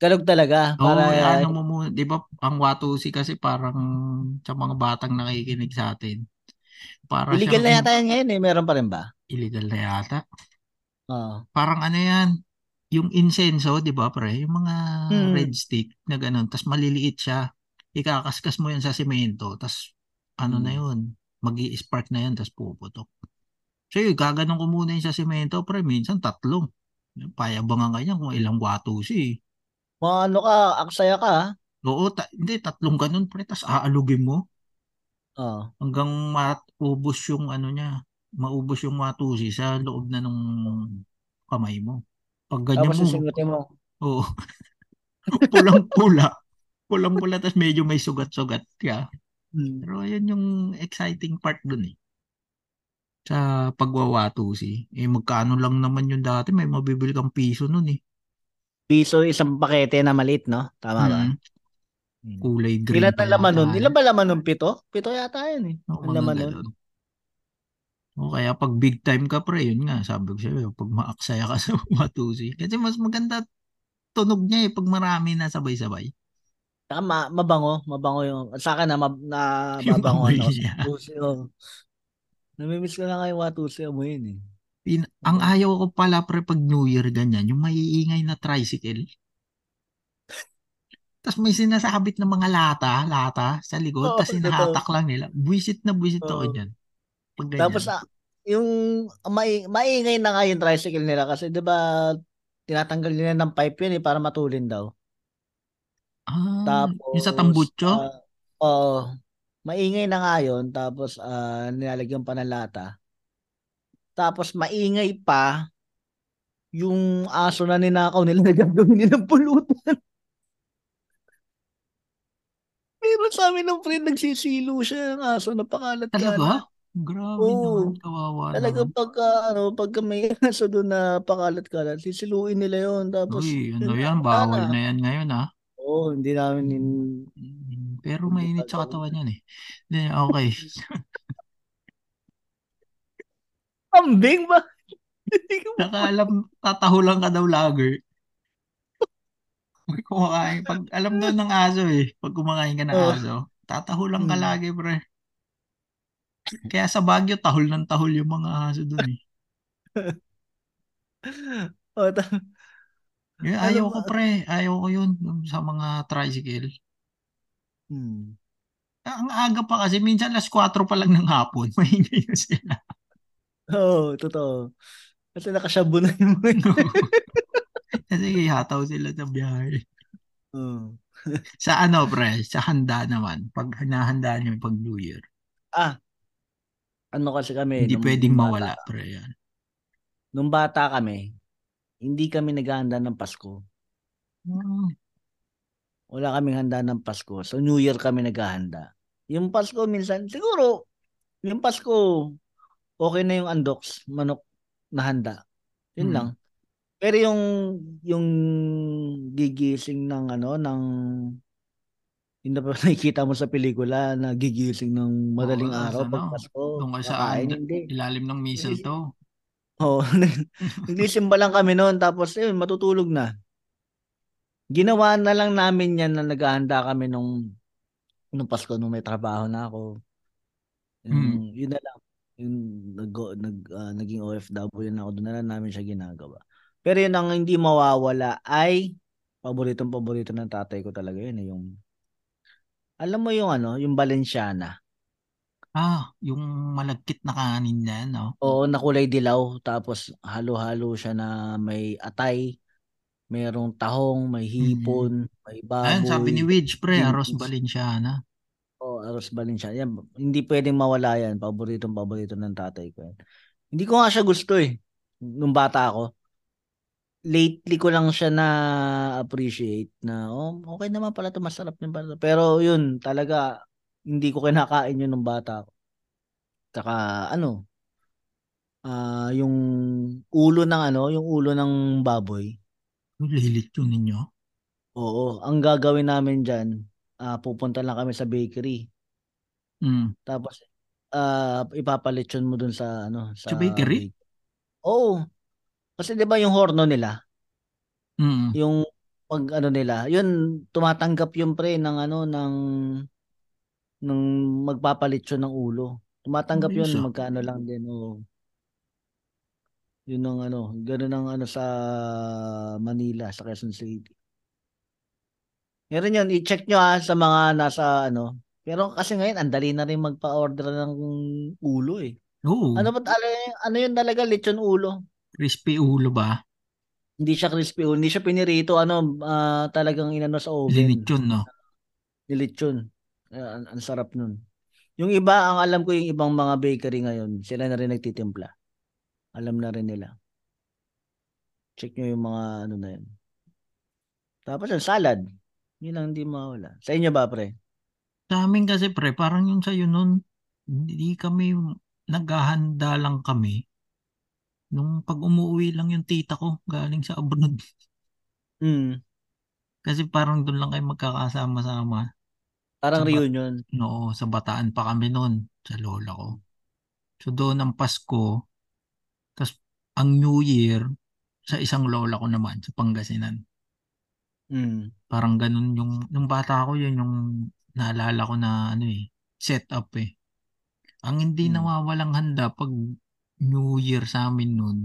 Speaker 3: Kalog talaga,
Speaker 2: Oo,
Speaker 3: para
Speaker 2: ano mo muna, di ba, ang Watusi kasi parang sa mga batang nakikinig sa atin. Para
Speaker 3: illegal na yata yan ngayon eh, meron pa rin ba?
Speaker 2: illegal na yata.
Speaker 3: Oo.
Speaker 2: Parang ano yan, yung insenso, di ba pre? Yung mga
Speaker 3: Hmm.
Speaker 2: red stick na ganun, tas maliliit siya. Ikakaskas mo yan sa simento, tas ano na
Speaker 3: Hmm.
Speaker 2: yun, mag spark na yan, tas puputok. So yun, gaganon ko muna yun sa simento, pre, minsan tatlong. Payabangan ka niyan kung ilang watusi.
Speaker 3: Mga ano ka, aksaya ka.
Speaker 2: Oo, ta- hindi, tatlong ganun, pre, tas aalugin mo
Speaker 3: Oo.
Speaker 2: hanggang maubos yung ano niya, maubos yung watusi sa loob na nung kamay mo. Pag ganyan
Speaker 3: Tapos
Speaker 2: mo,
Speaker 3: sisingutin mo.
Speaker 2: Oo. [laughs] Pulang-pula. Pulang-pula tapos medyo may sugat-sugat ka.
Speaker 3: Hmm.
Speaker 2: Pero yun yung exciting part dun eh. Sa pagwawatusi. Eh magkano lang naman yung dati. May mabibili kang piso nun eh.
Speaker 3: Piso isang pakete na maliit, no? Tama ba?
Speaker 2: Mm,
Speaker 3: Hmm.
Speaker 2: kulay green
Speaker 3: Ilan na laman nun? Ilan ba laman nun? Pito? Pito yata yun eh.
Speaker 2: Oo,
Speaker 3: Ang laman nun.
Speaker 2: O kaya pag big time ka pre, yun nga, sabi ko sa'yo, pag maaksaya ka [laughs] sa watusi. Kasi mas maganda tunog niya eh, pag marami na sabay-sabay.
Speaker 3: Saka ma- mabango, mabango yung sa akin na, mab- na [laughs]
Speaker 2: amoy
Speaker 3: ano. Watusi, oh. Namimiss ko na nga yung watusi amoy yun eh.
Speaker 2: Pin- ang ayaw ko pala pre pag New Year ganyan, yung maiingay na tricycle. Tapos may sinasabit na mga lata, lata sa likod,
Speaker 3: Oo,
Speaker 2: tapos hinahatak lang nila. Buisit na buisit ako
Speaker 3: Oo.
Speaker 2: dyan. Pag ganyan.
Speaker 3: Tapos ah, yung mai maingay na nga yung tricycle nila kasi 'di ba tinatanggal nila ng pipe yun eh para matulin daw.
Speaker 2: Ah,
Speaker 3: Tapos
Speaker 2: yung sa tambutso?
Speaker 3: ah, oo, maingay na nga yun tapos ah, nilalagyan pa ng lata. Tapos maingay pa yung aso na ninakaw nila na gagawin nilang pulutan. [laughs] Meron sa amin ng friend nagsisilo siya ng aso na pakalat
Speaker 2: Talaga? Grabe
Speaker 3: Oo.
Speaker 2: naman, kawawa
Speaker 3: Talaga
Speaker 2: naman.
Speaker 3: pagka ano, pagka may [laughs] aso doon na pakalat-kalat, sisiluin nila 'yon tapos
Speaker 2: Uy, ano yan, bawal
Speaker 3: na.
Speaker 2: na yan ngayon ah.
Speaker 3: Oo, hindi namin in,
Speaker 2: Mm, Pero
Speaker 3: hindi
Speaker 2: mainit sa katawan yan eh. Hindi, okay. [laughs]
Speaker 3: Kambing ba? [laughs]
Speaker 2: Nakaalam, tatahulan ka daw lager. Pag kumakain, pag alam daw ng aso eh, pag kumakain ka ng
Speaker 3: Oh.
Speaker 2: aso, tatahulan ka
Speaker 3: Hmm.
Speaker 2: lagi pre. Kaya sa Baguio, tahol ng tahol yung mga aso dun eh. [laughs]
Speaker 3: Oh, ta-
Speaker 2: Eh, ayaw
Speaker 3: ba?
Speaker 2: ko pre, ayaw ko yun yung sa mga tricycle.
Speaker 3: Hmm.
Speaker 2: Ang aga pa kasi, minsan alas 4 pa lang ng hapon, [laughs] maingay na sila.
Speaker 3: Oo, totoo. Kasi nakashabu na yung mga. [laughs]
Speaker 2: Kasi hataw sila sa biyahe.
Speaker 3: Oo. [laughs]
Speaker 2: Sa ano pre, sa handa naman, pag hinahanda niyo pag New Year,
Speaker 3: Ah, ano kasi kami
Speaker 2: hindi
Speaker 3: nung,
Speaker 2: pwedeng
Speaker 3: nung
Speaker 2: mawala
Speaker 3: bata,
Speaker 2: pre yan.
Speaker 3: nung bata kami, hindi kami naghahanda ng Pasko.
Speaker 2: Ah,
Speaker 3: Wala kaming handa ng Pasko. So New Year kami naghahanda. Yung Pasko minsan, siguro, yung Pasko, okay na yung andoks, manok na handa. Yun
Speaker 2: Hmm.
Speaker 3: lang. Pero yung yung gigising ng ano ng yung na [laughs] nakikita mo sa pelikula na gigising ng madaling
Speaker 2: Oo,
Speaker 3: araw pag
Speaker 2: ano,
Speaker 3: Pasko,
Speaker 2: doon ka sa
Speaker 3: kakain hindi.
Speaker 2: ilalim ng mistletoe.
Speaker 3: Oh, [laughs] naglisimba lang kami noon tapos yun, matutulog na. Ginawa na lang namin yan na naghahanda kami nung nung Pasko nung may trabaho na ako. Yung,
Speaker 2: Hmm.
Speaker 3: Yun na lang. Yung nag, nag, ah, naging OFW na ako, doon na lang namin siya ginagawa. Pero yun ang hindi mawawala ay paboritong paborito ng tatay ko talaga yun. eh, Yung, alam mo yung ano, yung Valenciana.
Speaker 2: Ah, yung malagkit na kanin yan, no?
Speaker 3: Oo, na kulay dilaw. Tapos halo-halo siya na may atay. merong tahong, may hipon, may
Speaker 2: Ayun, sabi ni
Speaker 3: baboy.
Speaker 2: Widge, pre, Aros. Valenciana.
Speaker 3: Oh, Aros Valenciana. Yan, hindi pwedeng mawala yan. Paboritong paborito ng tatay ko yan. Hindi ko nga siya gusto eh. Nung bata ako. Lately ko lang siya na appreciate na oh, okay naman pala to masarap din pala. Pero yun, talaga hindi ko kinakain yun nung bata ako. Tsaka ano, ah yung ulo ng ano, yung ulo ng baboy.
Speaker 2: Lilit yun ninyo.
Speaker 3: Oo, ang gagawin namin diyan, ah pupunta lang kami sa bakery.
Speaker 2: Mm.
Speaker 3: Tapos ah ipapalitsyon mo dun sa ano, sa,
Speaker 2: Sa bakery?
Speaker 3: bake- Oo. Kasi 'di ba yung horno nila,
Speaker 2: Mm.
Speaker 3: yung pag ano nila, yun tumatanggap yung pre ng ano ng ng magpapalitsyon ng ulo. Tumatanggap yun
Speaker 2: Ayos ah.
Speaker 3: magkano lang din. Oo. Yun ang ano, ganun ang ano sa Manila, sa Quezon City. Meron yun, i-check nyo ha sa mga nasa ano. Pero kasi ngayon, ang dali na rin magpa-order ng ulo eh.
Speaker 2: Oo.
Speaker 3: Ano ba, ano, ano yun talaga, lechon ulo?
Speaker 2: Crispy ulo ba?
Speaker 3: Hindi siya crispy ulo, hindi siya pinirito, ano, ah, talagang inano sa oven.
Speaker 2: Yun, no?
Speaker 3: Nilitsyon. Ah, ang, ang sarap nun. Yung iba, ang alam ko yung ibang mga bakery ngayon, sila na rin nagtitimpla. Alam na rin nila. Check nyo yung mga ano na yun. Tapos yung salad. Yun ang hindi mawala. Sa inyo ba, pre?
Speaker 2: Sa amin kasi, pre, parang yung sa'yo nun, hindi kami, naghahanda lang kami. Nung pag umuwi lang yung tita ko, galing sa abroad.
Speaker 3: Mm.
Speaker 2: Kasi parang doon lang kayo magkakasama-sama.
Speaker 3: Parang
Speaker 2: Sa
Speaker 3: reunion.
Speaker 2: No, sa bataan pa kami noon, sa lola ko. So doon ang Pasko, tapos ang New Year, sa isang lola ko naman, sa Pangasinan.
Speaker 3: Mm.
Speaker 2: Parang ganun yung, nung bata ako, yun yung naalala ko na ano eh, set up eh. Ang hindi
Speaker 3: Mm.
Speaker 2: nawawalang handa pag New Year sa amin noon,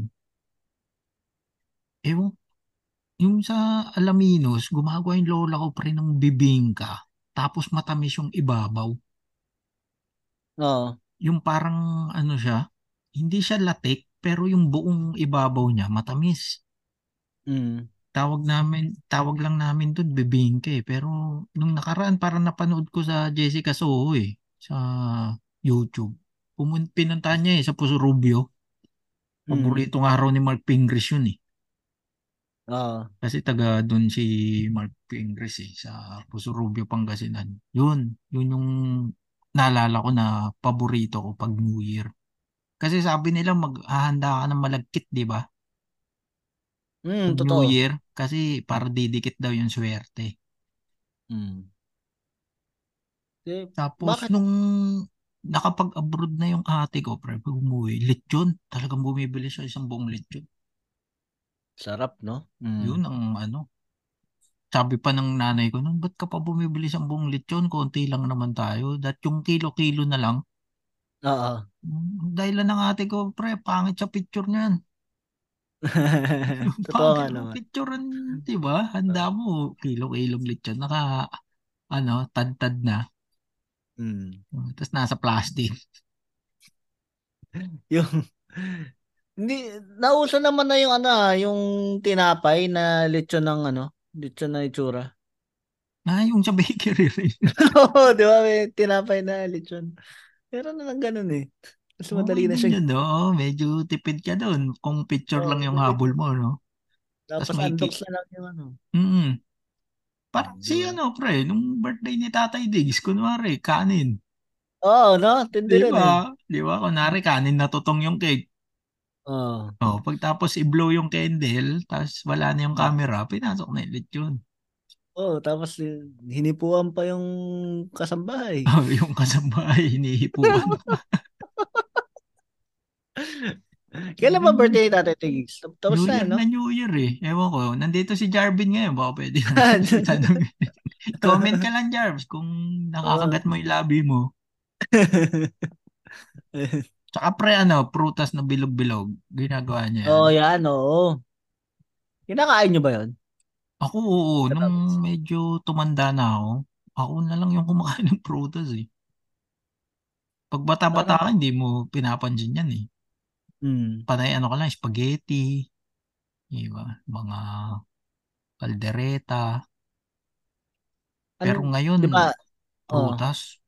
Speaker 2: ewan, yung sa Alaminos, gumagawa yung lola ko pre ng bibingka, tapos matamis yung ibabaw.
Speaker 3: Oo.
Speaker 2: Yung parang ano siya, hindi siya latik, pero yung buong ibabaw niya matamis.
Speaker 3: Mm.
Speaker 2: Tawag namin, tawag lang namin doon bibingka eh. Pero nung nakaraan parang napanood ko sa Jessica Soho eh, sa YouTube. Pumun pinuntahan niya eh sa Puso Rubio.
Speaker 3: Mm.
Speaker 2: Paborito nga raw ni Mark Pingris yun eh.
Speaker 3: Oo.
Speaker 2: Kasi taga doon si Mark Pingris eh, sa Puso Rubio, Pangasinan. Yun, yun yung naalala ko na paborito ko pag New Year. Kasi sabi nila maghahanda ka ng malagkit, di ba?
Speaker 3: Mm,
Speaker 2: Pag New
Speaker 3: totoo.
Speaker 2: Year, kasi para didikit daw yung swerte.
Speaker 3: Mm. Eh,
Speaker 2: Tapos
Speaker 3: bakit?
Speaker 2: nung nakapag-abroad na yung ate ko, pre, pag umuwi, lechon. Talagang bumibili siya isang buong lechon.
Speaker 3: Sarap, no? Mm.
Speaker 2: Yun ang ano. Sabi pa ng nanay ko, nun, ba't ka pa bumibili isang buong lechon? Konti lang naman tayo. Dat yung kilo-kilo na lang.
Speaker 3: Oo.
Speaker 2: Mm, Dahil lang ng ate ko, pre, pangit sa picture niyan. [laughs]
Speaker 3: Totoo nga naman.
Speaker 2: picture, di ba? Handa mo, kilo-kilong lechon. Naka, ano, tad-tad na.
Speaker 3: Mm.
Speaker 2: Tapos nasa plastic. [laughs]
Speaker 3: Yung hindi nauso naman na yung ano, ah, yung tinapay na lechon ng ano, lechon na itsura.
Speaker 2: Ah, yung sa bakery rin. [laughs]
Speaker 3: Oo, di ba? May tinapay na lechon. Meron na lang ganun eh. Mas madali
Speaker 2: Okay
Speaker 3: na siya.
Speaker 2: yun, no? Medyo tipid ka doon. Kung picture
Speaker 3: Oo,
Speaker 2: lang yung
Speaker 3: madali.
Speaker 2: habol mo, no?
Speaker 3: Tapos
Speaker 2: Tas may
Speaker 3: unbox na lang yung ano.
Speaker 2: Mm. Parang
Speaker 3: Di
Speaker 2: si ano, pre, nung birthday ni Tatay Diggs, kunwari, kanin.
Speaker 3: Oo, no? Tindi
Speaker 2: Di
Speaker 3: rin eh.
Speaker 2: ba? Di ba? Kunwari, kanin na tutong yung cake.
Speaker 3: Oo.
Speaker 2: Oh, pagtapos i-blow yung candle, tapos wala na yung camera, pinasok na yung lechon.
Speaker 3: Oo, tapos hinipuan pa yung kasambahay. [laughs]
Speaker 2: Oh, yung kasambahay, hinihipuan. [laughs]
Speaker 3: Kailan ba birthday ni Tatay Tiggs? Tapos
Speaker 2: New
Speaker 3: na, no?
Speaker 2: na New Year eh. Ewan ko. Nandito si Jarvin ngayon. Baka pwede [laughs] tanongin. Comment ka lang, Jarvis, kung nakakagat mo yung labi mo. Tsaka pre, ano, prutas na bilog-bilog. Ginagawa niya yan.
Speaker 3: Oo, yan, oo. Kinakain nyo ba yun?
Speaker 2: Ako, oo. Nung medyo tumanda na ako, ako na lang yung kumakain ng prutas eh. Pag bata-bata ka, hindi mo pinapansin yan eh.
Speaker 3: Hmm.
Speaker 2: Panay ano ka lang, spaghetti. Di ba? Mga kaldereta.
Speaker 3: Ano,
Speaker 2: Pero ngayon,
Speaker 3: di ba, oh,
Speaker 2: prutas.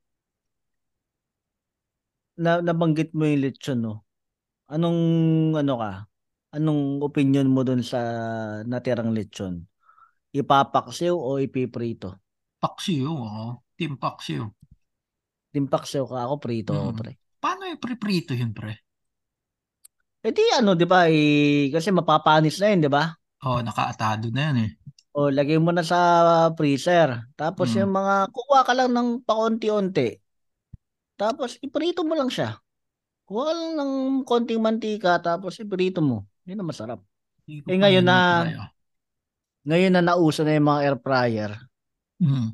Speaker 3: Na, nabanggit mo yung lechon, no? Anong, ano ka? Anong opinion mo dun sa natirang lechon? Ipapaksiw o ipiprito?
Speaker 2: Paksiw, oo. Team paksiw.
Speaker 3: Timpaksiw ka ako, prito ako,
Speaker 2: Mm.
Speaker 3: pre.
Speaker 2: Paano yung pre-prito yun, pre?
Speaker 3: Eh di ano, di ba, eh, kasi mapapanis na yun, di ba?
Speaker 2: Oh, nakaatado na yan eh.
Speaker 3: O, lagay mo na sa freezer. Tapos
Speaker 2: Mm.
Speaker 3: yung mga, kuha ka lang ng paunti-unti. Tapos, iprito mo lang siya. Kuha lang ng konting mantika, tapos iprito mo. Yun ang masarap. Eh, ngayon na-. Ngayon na nauso na yung mga air fryer,
Speaker 2: Mm.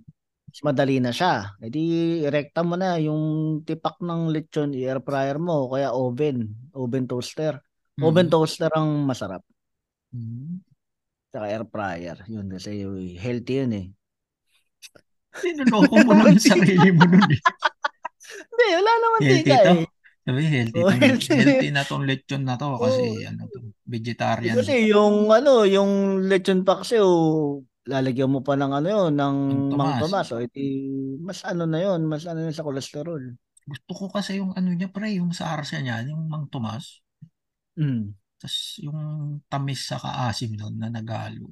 Speaker 3: mas madali na siya. E di, rekta mo na yung tipak ng lechon, i-air fryer mo, kaya oven, oven toaster.
Speaker 2: Mm.
Speaker 3: Oven toaster ang masarap.
Speaker 2: Mm.
Speaker 3: Saka air fryer. Yun kasi healthy yun eh.
Speaker 2: Sinuloko mo lang yung sarili mo nun eh. [laughs]
Speaker 3: Hindi, wala naman
Speaker 2: Healthy
Speaker 3: tika
Speaker 2: to.
Speaker 3: eh.
Speaker 2: Sabi, healthy,
Speaker 3: Oh, healthy.
Speaker 2: healthy na tong lechon na to kasi
Speaker 3: Oh.
Speaker 2: ano to, vegetarian.
Speaker 3: Kasi yung ano, yung lechon paksiw, lalagyan mo pa ng ano yun, ng
Speaker 2: Mang
Speaker 3: Mang
Speaker 2: Tomas.
Speaker 3: Tomas. O edi, mas ano na yun, mas ano yun sa kolesterol.
Speaker 2: Gusto ko kasi yung ano niya pre, yung sa arsa niya, yung Mang Tomas.
Speaker 3: Mm.
Speaker 2: Tapos yung tamis sa kaasim nun na nagalo.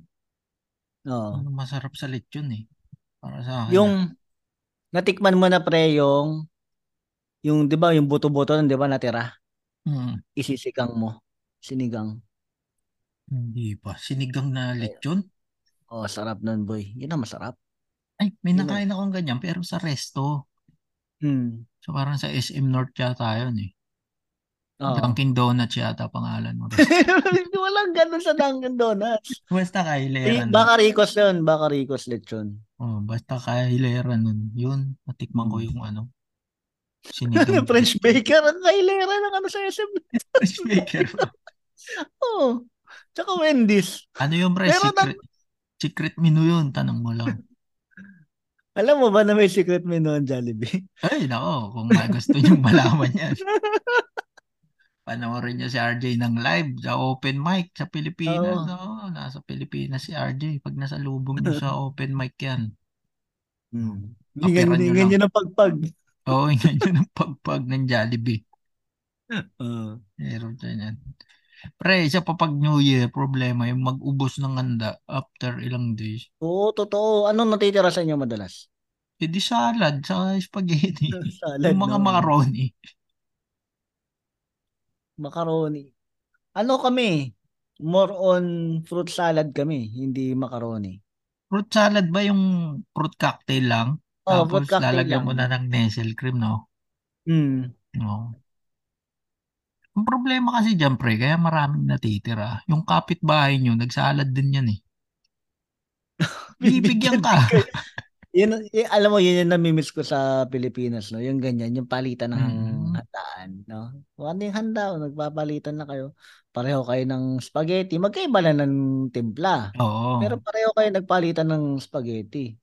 Speaker 3: Oo.
Speaker 2: Ano masarap sa lechon eh. Para sa akin.
Speaker 3: Yung natikman mo na pre yung yung 'di ba yung buto-buto nun 'di ba natira?
Speaker 2: Hmm,
Speaker 3: Isisigang mo. Sinigang.
Speaker 2: hindi pa. Sinigang na lechon?
Speaker 3: Oh, sarap nun, boy. Yun ang masarap.
Speaker 2: Ay, may
Speaker 3: Yun
Speaker 2: nakain akong ganyan pero sa resto.
Speaker 3: Hmm.
Speaker 2: So parang sa SM North yata yun eh.
Speaker 3: Oo.
Speaker 2: Dunkin Donuts yata pangalan mo. [laughs]
Speaker 3: Walang ganun sa Dunkin Donuts.
Speaker 2: Basta
Speaker 3: Eh,
Speaker 2: kahilera nun.
Speaker 3: baka Ricos yun. Baka Ricos lechon.
Speaker 2: Oh, basta kahilera nun. Yun, natikman ko
Speaker 3: Hmm.
Speaker 2: yung ano. Sinigang.
Speaker 3: French baker. Ang kailera ng ano sa SM.
Speaker 2: French baker. [laughs]
Speaker 3: Oo. Tsaka Wendy's.
Speaker 2: Ano yung pre?
Speaker 3: Pero
Speaker 2: Secret, secret menu yun. Tanong mo lang. [laughs]
Speaker 3: Alam mo ba na may secret menu ang Jollibee? [laughs]
Speaker 2: Ay, nako. Kung may gusto nyo malaman yan. Panoorin nyo si RJ ng live sa open mic sa Pilipinas. Oo, nasa Pilipinas si RJ. Pag nasa lubong nyo sa open mic yan.
Speaker 3: Hmm. Hingan, hingan nyo ng pagpag.
Speaker 2: Oo, [laughs] oh, yun yun ang pagpag ng Jollibee.
Speaker 3: Oo.
Speaker 2: Meron siya yan. Pre, isa pa pag New Year, problema yung mag-ubos ng handa after ilang days.
Speaker 3: Oo, totoo. Anong natitira sa inyo madalas?
Speaker 2: Eh di salad sa spaghetti. [laughs]
Speaker 3: Salad,
Speaker 2: yung mga
Speaker 3: no?
Speaker 2: macaroni.
Speaker 3: Macaroni. Ano kami? More on fruit salad kami, hindi macaroni.
Speaker 2: Fruit salad ba yung fruit cocktail lang?
Speaker 3: Oh,
Speaker 2: Tapos
Speaker 3: fruit cocktail
Speaker 2: lalagyan
Speaker 3: lang.
Speaker 2: mo na ng Nestle cream, no?
Speaker 3: Hmm.
Speaker 2: No. Ang problema kasi dyan, pre, kaya maraming natitira. Yung kapitbahay nyo, nagsalad din yan eh. [laughs] Bibigyan ka. [laughs]
Speaker 3: Yun, y- alam mo, yun yung namimiss ko sa Pilipinas, no? Yung ganyan, yung palitan ng
Speaker 2: Mm.
Speaker 3: handaan, no? Kung ano yung handa, o nagpapalitan na kayo, pareho kayo ng spaghetti, magkaiba na ng timpla.
Speaker 2: Oo.
Speaker 3: Pero pareho kayo nagpalitan ng spaghetti.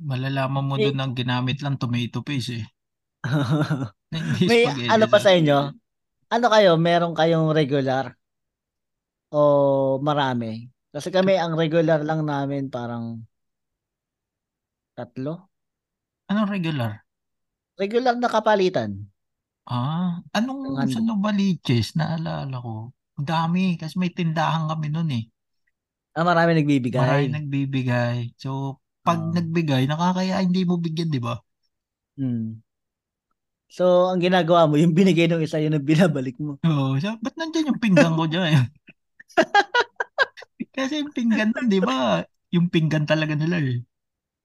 Speaker 2: Malalaman mo doon ang ginamit lang tomato paste eh. [laughs]
Speaker 3: May ano pa sa inyo? Ano kayo, meron kayong regular? O marami? Kasi kami, ang regular lang namin parang tatlo.
Speaker 2: Anong regular?
Speaker 3: Regular na kapalitan.
Speaker 2: Ah, anong
Speaker 3: Ang handa.
Speaker 2: sa Novaliches? Naalala ko. Ang dami kasi may tindahan kami noon eh.
Speaker 3: Ah, marami nagbibigay.
Speaker 2: Marami nagbibigay. So, pag
Speaker 3: Ah.
Speaker 2: nagbigay, nakakaya hindi mo bigyan, di ba?
Speaker 3: Hmm. So, ang ginagawa mo, yung binigay ng isa, yun ang binabalik mo.
Speaker 2: Oo, so, ba't nandyan yung pinggan ko dyan? [laughs] Kasi yung pinggan nun, di ba? Yung pinggan talaga nila eh.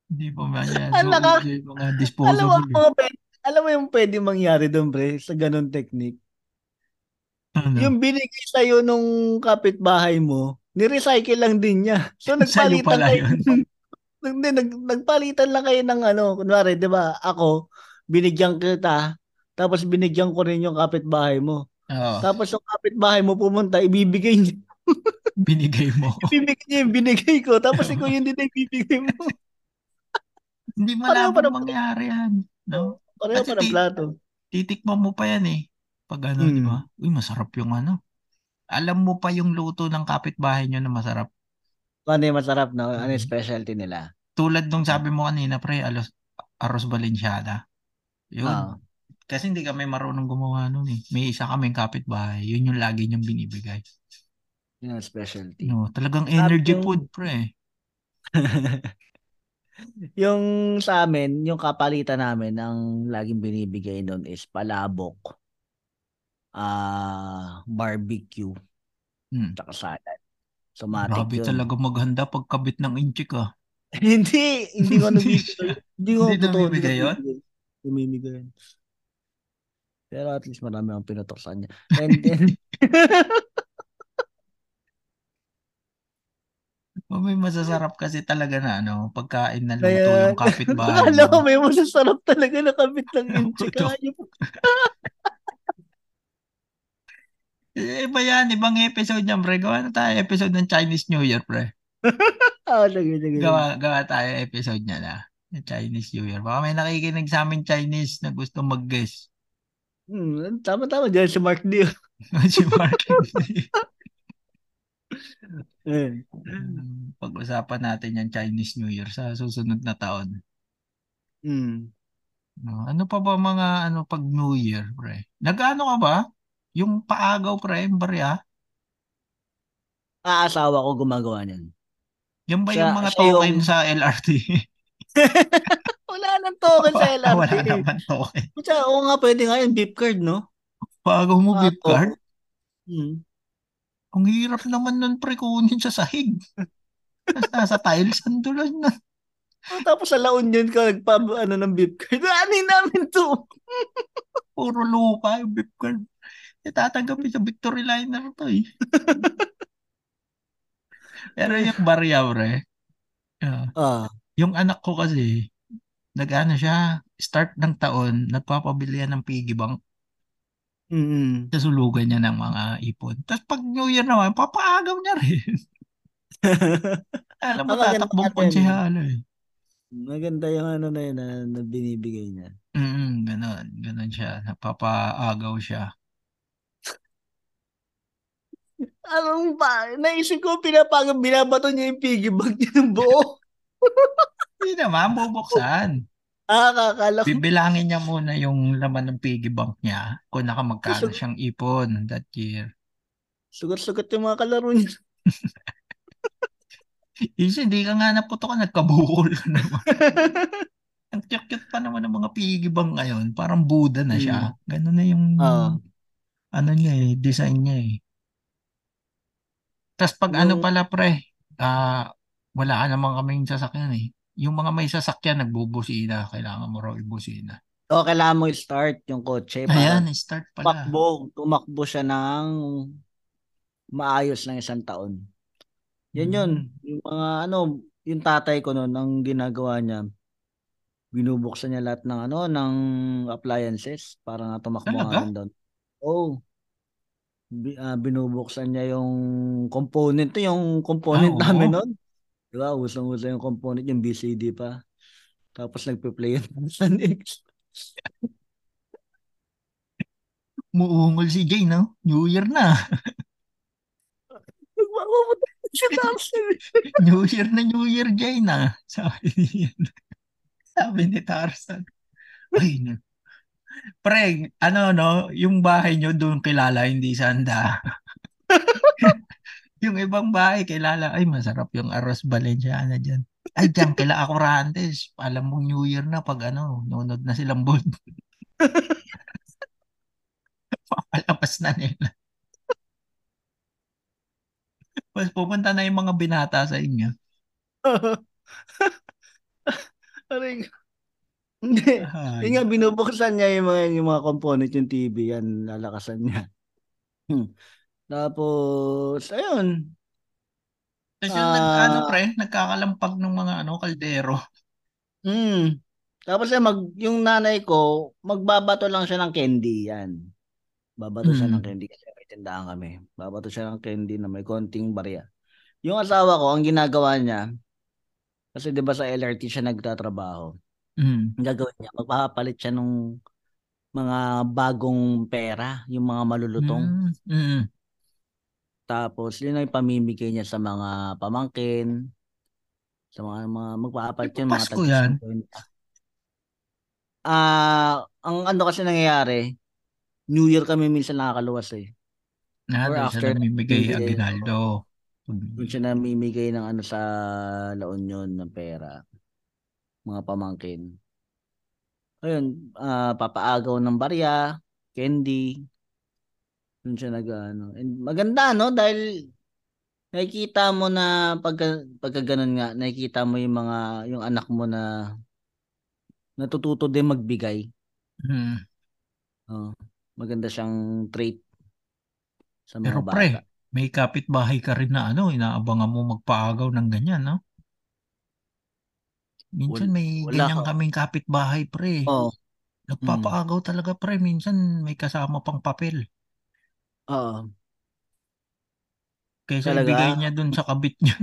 Speaker 2: Hindi pa man yan.
Speaker 3: Ang
Speaker 2: So, yung mga [laughs]
Speaker 3: Alam mo,
Speaker 2: disposable eh.
Speaker 3: mga pwede, alam mo yung pwede mangyari doon, pre, sa ganun technique.
Speaker 2: Ano?
Speaker 3: Yung binigay sa'yo nung kapitbahay mo, ni-recycle lang din niya. So, [laughs] nagpalitan
Speaker 2: pala
Speaker 3: kayo.
Speaker 2: Yun.
Speaker 3: nag, nag, nagpalitan lang kayo ng ano, kunwari, di ba, ako, binigyan kita, tapos binigyan ko rin yung kapitbahay mo.
Speaker 2: Oo,
Speaker 3: Tapos yung kapitbahay mo pumunta, ibibigay niya. [laughs]
Speaker 2: binigay mo. [laughs]
Speaker 3: Ibibigay niya yung binigay ko, tapos ikaw yun din ibibigay mo. [laughs]
Speaker 2: Hindi
Speaker 3: ng-
Speaker 2: mangyari yan. No?
Speaker 3: Pareho
Speaker 2: Kasi
Speaker 3: pa ng plato.
Speaker 2: Titikman mo pa yan eh. Pag ano,
Speaker 3: Hmm.
Speaker 2: di ba? Uy, masarap yung ano. Alam mo pa yung luto ng kapitbahay nyo na masarap.
Speaker 3: Ano yung masarap, no? Ano yung
Speaker 2: Mm.
Speaker 3: specialty nila?
Speaker 2: Tulad nung sabi mo kanina, pre, alos, arroz Valenciana. Yun.
Speaker 3: Ah.
Speaker 2: Kasi hindi kami marunong gumawa nun eh. May isa kaming kapitbahay. Yun yung lagi niyang binibigay.
Speaker 3: Yun ang specialty.
Speaker 2: No, talagang energy
Speaker 3: yung-
Speaker 2: food, pre. [laughs]
Speaker 3: yung sa amin, yung kapalitan namin, ang laging binibigay doon is palabok, ah barbecue,
Speaker 2: Hmm.
Speaker 3: tsaka salad. So, matik
Speaker 2: Grabe
Speaker 3: yun.
Speaker 2: talaga maghanda pagkabit ng inchik ah. [laughs]
Speaker 3: hindi, hindi ko nabibigay. [laughs] hindi ko
Speaker 2: Hindi
Speaker 3: totoo.
Speaker 2: namimigay yun?
Speaker 3: Namimigay yun. Pero at least marami akong pinutok sa kanya. And then, [laughs]
Speaker 2: Oh, may masasarap kasi talaga na ano, pagkain na luto
Speaker 3: Kaya-
Speaker 2: yung kapitbahay
Speaker 3: ko
Speaker 2: mo.
Speaker 3: may masasarap talaga na kabit ng
Speaker 2: Luto.
Speaker 3: inchik. Ayop.
Speaker 2: Eh, iba yan, ibang episode niyan, pre. Gawa na tayo episode ng Chinese New Year, pre. [laughs]
Speaker 3: Ah, sige, sige.
Speaker 2: Gawa, gawa tayo episode niya na. Chinese New Year. Baka may nakikinig sa amin Chinese na gusto mag-guess.
Speaker 3: Hmm, tama-tama dyan si Mark D. [laughs]
Speaker 2: si Mark. [laughs]
Speaker 3: Eh.
Speaker 2: Um, Pag-usapan natin yung Chinese New Year sa susunod na taon.
Speaker 3: Hmm.
Speaker 2: No, ano pa ba mga ano pag New Year, pre? Nag-ano ka ba? Yung paagaw, pre, yung barya?
Speaker 3: Ah, asawa ko gumagawa niyan.
Speaker 2: Yan ba yung mga
Speaker 3: siya yung-
Speaker 2: token sa LRT? [laughs]
Speaker 3: Wala nang token sa
Speaker 2: Ah, [laughs] Wala
Speaker 3: LRT.
Speaker 2: naman token.
Speaker 3: Kutsa, oo nga, pwede nga yung beep card, no?
Speaker 2: Paagaw mo,
Speaker 3: Ah,
Speaker 2: beep card?
Speaker 3: Hmm.
Speaker 2: Ang hirap naman nun, pre, kunin sa sahig. Nasa tiles, ang dulas na.
Speaker 3: Oh, tapos sa La Union ka, nagpa, ano, ng beep card. [laughs] Ano namin to?
Speaker 2: Puro lupa yung beep card. Itatanggapin sa Victory Liner to eh. Pero yung barya, pre. ah,
Speaker 3: Ah.
Speaker 2: yung anak ko kasi, nag-ano siya, start ng taon, nagpapabili yan ng piggy bank.
Speaker 3: Mm.
Speaker 2: Sasulugan niya ng mga ipon. Tapos pag New Year naman, papaagaw niya rin. [laughs] Alam mo, tatakbong konsehalo eh.
Speaker 3: Maganda yung ano na yun na, na binibigay niya.
Speaker 2: Mm, ganon, ganon siya. Napapaagaw siya.
Speaker 3: Anong ba? Naisip ko, pinapagam, binabato niya yung piggy bank niya ng buo. [laughs]
Speaker 2: Hindi naman, bubuksan.
Speaker 3: Ah, kakala ko.
Speaker 2: Bibilangin niya muna yung laman ng piggy bank niya kung nakamagkano
Speaker 3: Gusto-
Speaker 2: siyang ipon that year.
Speaker 3: Sugat-sugat yung mga kalaro niya. [laughs]
Speaker 2: Is, hindi ka nga naputok ka, nagkabukol ka naman. [laughs] Ang cute-cute pa naman ng mga piggy bank ngayon. Parang Buddha na siya. Ganun na yung
Speaker 3: Oo.
Speaker 2: ano niya eh, design niya eh. Tapos pag ano
Speaker 3: Yung-
Speaker 2: pala pre, ah wala ka naman kaming sasakyan eh. Yung mga may sasakyan, nagbubusina. Kailangan mo raw ibusina.
Speaker 3: O, kailangan mo i-start yung kotse para
Speaker 2: Ayan, start pala.
Speaker 3: tumakbo, tumakbo siya ng maayos ng isang taon. Yan yun. Yung mga ano, yung tatay ko noon, ang ginagawa niya, binubuksan niya lahat ng ano, ng appliances para nga tumakbo
Speaker 2: Talaga?
Speaker 3: nga rin doon. Oo. Bi- ah, binubuksan niya yung component, to yung component
Speaker 2: Ah, oo.
Speaker 3: namin noon. Di ba? Usang-usa yung component, yung BCD pa. Tapos nagpe-play yun sa [laughs] Nix.
Speaker 2: Muungol si Jay, no? New Year na. [laughs]
Speaker 3: Nagmamamatay [laughs]
Speaker 2: New Year na New Year, Jay na. Sabi niya. Sabi ni Tarzan. Ay. Pre, ano no, yung bahay nyo doon kilala, hindi sanda. [laughs] yung ibang bahay kilala, ay masarap yung arroz Valenciana dyan. Ay, dyan kila Acurantes. Alam mong New Year na pag ano, nunod na silang bod. [laughs] Papalabas na nila. Tapos pupunta na yung mga binata sa inyo. [laughs]
Speaker 3: Aray. Hindi.
Speaker 2: Ay.
Speaker 3: Nga, binubuksan niya yung mga, yung mga component yung TV, yan, lalakasan niya. Hmm. Tapos, ayun.
Speaker 2: Tapos yung nag,
Speaker 3: Ah.
Speaker 2: ano pre, nagkakalampag ng mga ano, kaldero.
Speaker 3: Hmm. Tapos eh, mag, yung nanay ko, magbabato lang siya ng candy, yan. Babato siya ng
Speaker 2: Hmm.
Speaker 3: candy kasi may tindahan kami. Babato siya ng candy na may konting barya. Yung asawa ko, ang ginagawa niya, kasi 'di ba sa LRT siya nagtatrabaho.
Speaker 2: Mm.
Speaker 3: Ang gagawin niya, magpapalit siya ng mga bagong pera, yung mga malulutong.
Speaker 2: Mm. Mm.
Speaker 3: Tapos, yun ang pamimigay niya sa mga pamangkin. Sa mga, mga magpaapat yun, mga
Speaker 2: Pasko yan?
Speaker 3: tag Ah, ang ano kasi nangyayari, New Year kami minsan nakakaluwas eh.
Speaker 2: Na,
Speaker 3: Or
Speaker 2: doon
Speaker 3: after
Speaker 2: siya namimigay
Speaker 3: bibigay,
Speaker 2: Aguinaldo.
Speaker 3: Doon siya namimigay ng ano sa La Union ng pera. Mga pamangkin. Ayun, ah, papaagaw ng barya, candy. Doon siya nag ano. And maganda no dahil nakikita mo na pagka, pagka ganun nga, nakikita mo yung mga yung anak mo na natututo din magbigay.
Speaker 2: Hmm.
Speaker 3: Oh, maganda siyang trait sa mga
Speaker 2: Pero
Speaker 3: bata.
Speaker 2: pre, may kapitbahay ka rin na ano, inaabangan mo magpaagaw ng ganyan, no? Minsan
Speaker 3: Wal-
Speaker 2: may
Speaker 3: wala
Speaker 2: ganyan
Speaker 3: ka-
Speaker 2: kaming kapitbahay, pre.
Speaker 3: Oo.
Speaker 2: Nagpapaagaw talaga, pre. Minsan may kasama pang papel.
Speaker 3: Oo.
Speaker 2: Kaysa
Speaker 3: Talaga?
Speaker 2: ibigay niya dun sa kabit niya. [laughs]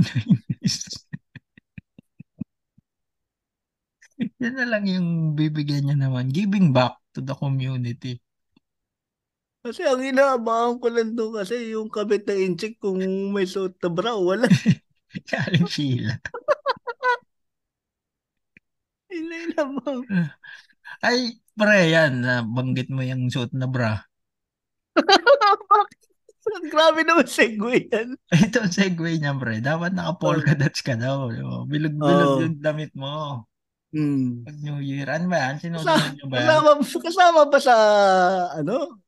Speaker 2: Yan na lang yung bibigyan niya naman. Giving back to the community.
Speaker 3: Kasi ang inaabangan ko lang doon kasi yung kabit na incheck kung may suot na bra, wala. [laughs]
Speaker 2: Galing Sheila.
Speaker 3: Inainabang. [laughs]
Speaker 2: Ay, pre, yan. Banggit mo yung suot na bra. [laughs]
Speaker 3: Grabe naman segue yan. [laughs]
Speaker 2: Ito ang segue niya, pre. Dapat naka-polka dots ka daw. Bilog-bilog
Speaker 3: Oo.
Speaker 2: yung damit mo.
Speaker 3: Hmm.
Speaker 2: Pag New Year. Ano ba yan? Sinusunod nyo ba yan?
Speaker 3: kasama, kasama ba sa, ano,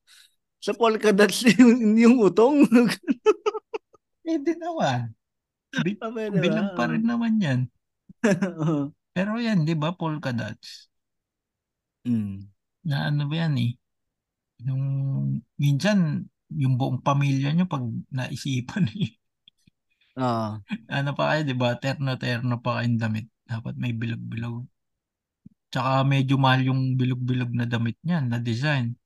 Speaker 3: sa polka dots yung, yung utong?
Speaker 2: Pwede naman. Bi-
Speaker 3: Ah,
Speaker 2: bilog pa rin naman yan. Pero yan, di ba, polka dots?
Speaker 3: Hmm.
Speaker 2: Na ano ba yan eh? Yung, minsan, yung buong pamilya nyo pag naisipan [laughs] eh.
Speaker 3: Oo.
Speaker 2: Ano pa kayo, di ba? Terno-terno pa kayong damit. Dapat may bilog-bilog. Tsaka medyo mahal yung bilog-bilog na damit niyan, na design.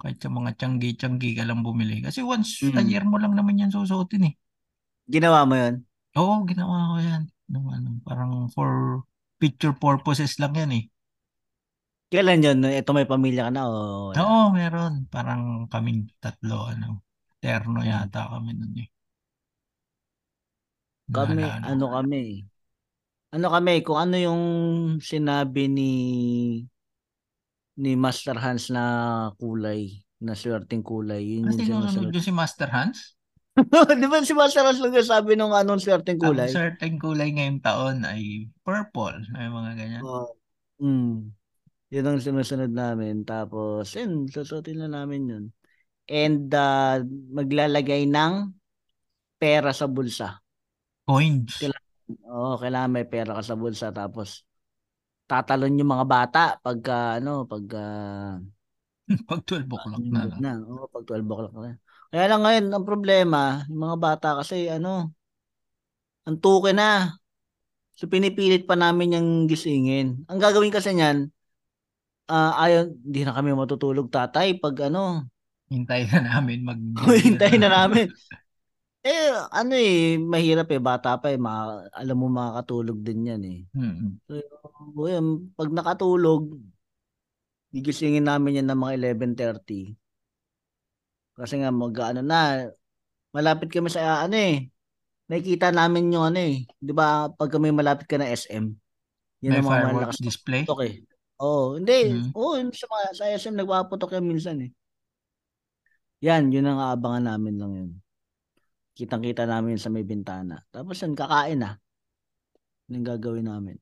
Speaker 2: Kahit sa mga tiyanggi-tiyanggi ka lang bumili. Kasi once a
Speaker 3: Mm.
Speaker 2: year mo lang naman yan susuotin eh.
Speaker 3: Ginawa mo yun?
Speaker 2: Oo, ginawa ko yan. Nung ano, parang for picture purposes lang yan eh.
Speaker 3: Kailan yun? Ito may pamilya ka na o wala?
Speaker 2: Oo, meron. Parang kaming tatlo, ano. Terno
Speaker 3: Mm.
Speaker 2: yata kami nun eh.
Speaker 3: Kami,
Speaker 2: Naalala
Speaker 3: ano kami, ano kami, kung ano yung sinabi ni ni Master Hans na kulay, na swerteng kulay, yun
Speaker 2: Ah,
Speaker 3: yung
Speaker 2: yun si Master Hans? [laughs]
Speaker 3: Di ba si Master Hans lang sabi nung anong
Speaker 2: Ang
Speaker 3: kulay?
Speaker 2: certain kulay ngayong taon ay purple. Ay mga ganyan.
Speaker 3: Oo. Mm. Yun ang sinusunod namin. Tapos, yun, susutin na namin yun. And uh, maglalagay ng pera sa bulsa.
Speaker 2: Coins.
Speaker 3: Oo, kailangan may pera ka sa bulsa. Tapos, tatalon yung mga bata pagka, ano, pagka [laughs]
Speaker 2: Pag 12 o'clock na.
Speaker 3: Na. Oo, pag 12 o'clock na. Kaya lang ngayon, ang problema, yung mga bata kasi ano, ang tuke na. So pinipilit pa namin yung gisingin. Ang gagawin kasi niyan, ah ayaw, hindi na kami matutulog tatay pag ano,
Speaker 2: Hintayin na namin mag [laughs]
Speaker 3: hintayin na namin. Eh, ano eh, mahirap eh, bata pa eh, maka- alam mo makakatulog din yan eh.
Speaker 2: Mm-mm.
Speaker 3: So, yun, pag nakatulog, gigisingin namin yan ng mga 11.30. Kasi nga mag ano na, malapit kami sa ano eh. Nakikita namin yung ano eh. 'Di ba pag kami malapit ka na SM, yun
Speaker 2: May
Speaker 3: ang mga malakas
Speaker 2: display.
Speaker 3: putok eh. Oo, hindi.
Speaker 2: Mm.
Speaker 3: Oo, yun sa, mga, sa SM nagpaputok yan minsan eh. Yan, yun ang aabangan namin lang yun. Kitang-kita namin sa may bintana. Tapos yun, kakain na. Yun ang gagawin namin.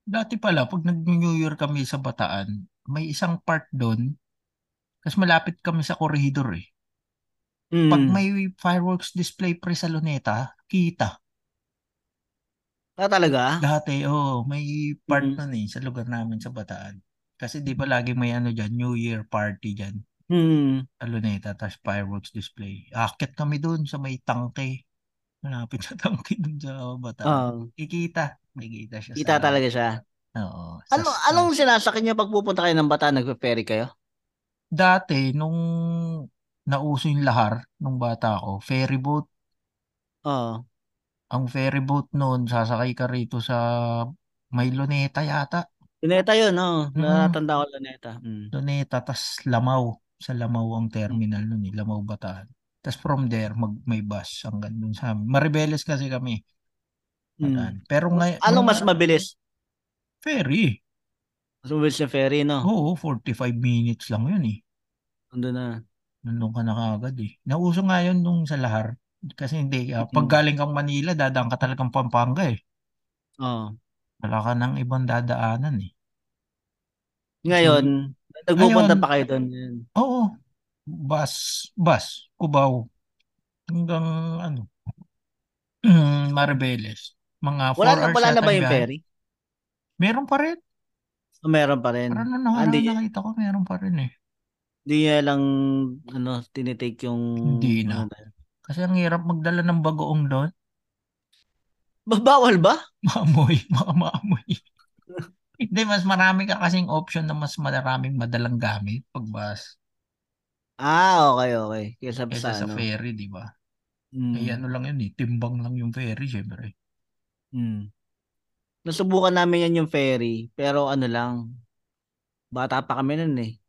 Speaker 2: Dati pala, pag nag-New Year kami sa Bataan, may isang part doon, kasi malapit kami sa corridor eh. Pag
Speaker 3: Mm.
Speaker 2: may fireworks display pre sa Luneta, kita.
Speaker 3: Ah, talaga?
Speaker 2: Dati, oh, may part
Speaker 3: Mm.
Speaker 2: nun eh, sa lugar namin sa Bataan. Kasi di ba lagi may ano dyan, New Year party dyan
Speaker 3: Hmm.
Speaker 2: sa Luneta, tapos fireworks display. Akit kami doon sa may tangke. Malapit [laughs] sa tangke doon sa Bataan.
Speaker 3: Ah,
Speaker 2: Kikita. May kita siya
Speaker 3: kita
Speaker 2: sa,
Speaker 3: talaga siya.
Speaker 2: oo,
Speaker 3: Ano
Speaker 2: sa-
Speaker 3: anong sinasakyan niyo pag pupunta kayo ng Bataan, nagpe-ferry kayo?
Speaker 2: Dati, nung nauso yung lahar, nung bata ako, ferry boat.
Speaker 3: Oo.
Speaker 2: Ang ferry boat noon, sasakay ka rito sa may Luneta yata.
Speaker 3: Luneta yun, no?
Speaker 2: Mm.
Speaker 3: Natanda ko Luneta. Mm.
Speaker 2: Luneta, tas Lamaw. Sa Lamaw ang terminal nun eh, Lamaw Bataan. Tapos from there, mag, may bus hanggang dun sa amin. Maribeles kasi kami.
Speaker 3: Mm.
Speaker 2: Pero ngayon,
Speaker 3: Anong mas mabilis?
Speaker 2: ferry.
Speaker 3: Mas mabilis yung ferry, no?
Speaker 2: Oo, 45 minutes lang yun eh.
Speaker 3: Nandun na.
Speaker 2: Nandun ka na kaagad eh. Nauso nga yun nung sa Lahar. Kasi hindi, ah, pag galing kang Manila, dadaan ka talagang Pampanga eh.
Speaker 3: Oo.
Speaker 2: Wala ka ng ibang dadaanan eh.
Speaker 3: Ngayon, nagpupunta
Speaker 2: Ngayon-
Speaker 3: pa kayo doon.
Speaker 2: Oo, bus, bus, Cubao, hanggang ano, [clears throat] Maribeles. Mga 4
Speaker 3: Wala na,
Speaker 2: hours
Speaker 3: wala na ba
Speaker 2: yung
Speaker 3: ferry?
Speaker 2: Meron pa rin.
Speaker 3: Meron pa rin.
Speaker 2: Parang na nakaraan
Speaker 3: Hindi,
Speaker 2: nakita ko, meron pa rin eh.
Speaker 3: hindi niya lang ano, tinitake yung...
Speaker 2: Hindi na.
Speaker 3: ano.
Speaker 2: Kasi ang hirap magdala ng bagoong doon.
Speaker 3: Ba- Bawal ba?
Speaker 2: Maamoy, [laughs] baka maamoy. Hindi, mas marami ka kasing option na mas maraming madalang gamit pag bus
Speaker 3: Ah, okay, okay. Kesa
Speaker 2: kaysa
Speaker 3: sa
Speaker 2: sa
Speaker 3: ano.
Speaker 2: ferry, di ba?
Speaker 3: Mm.
Speaker 2: Eh, ano lang yun eh, timbang lang yung ferry, syempre.
Speaker 3: Mm. Nasubukan namin yan yung ferry, pero ano lang, bata pa kami nun eh.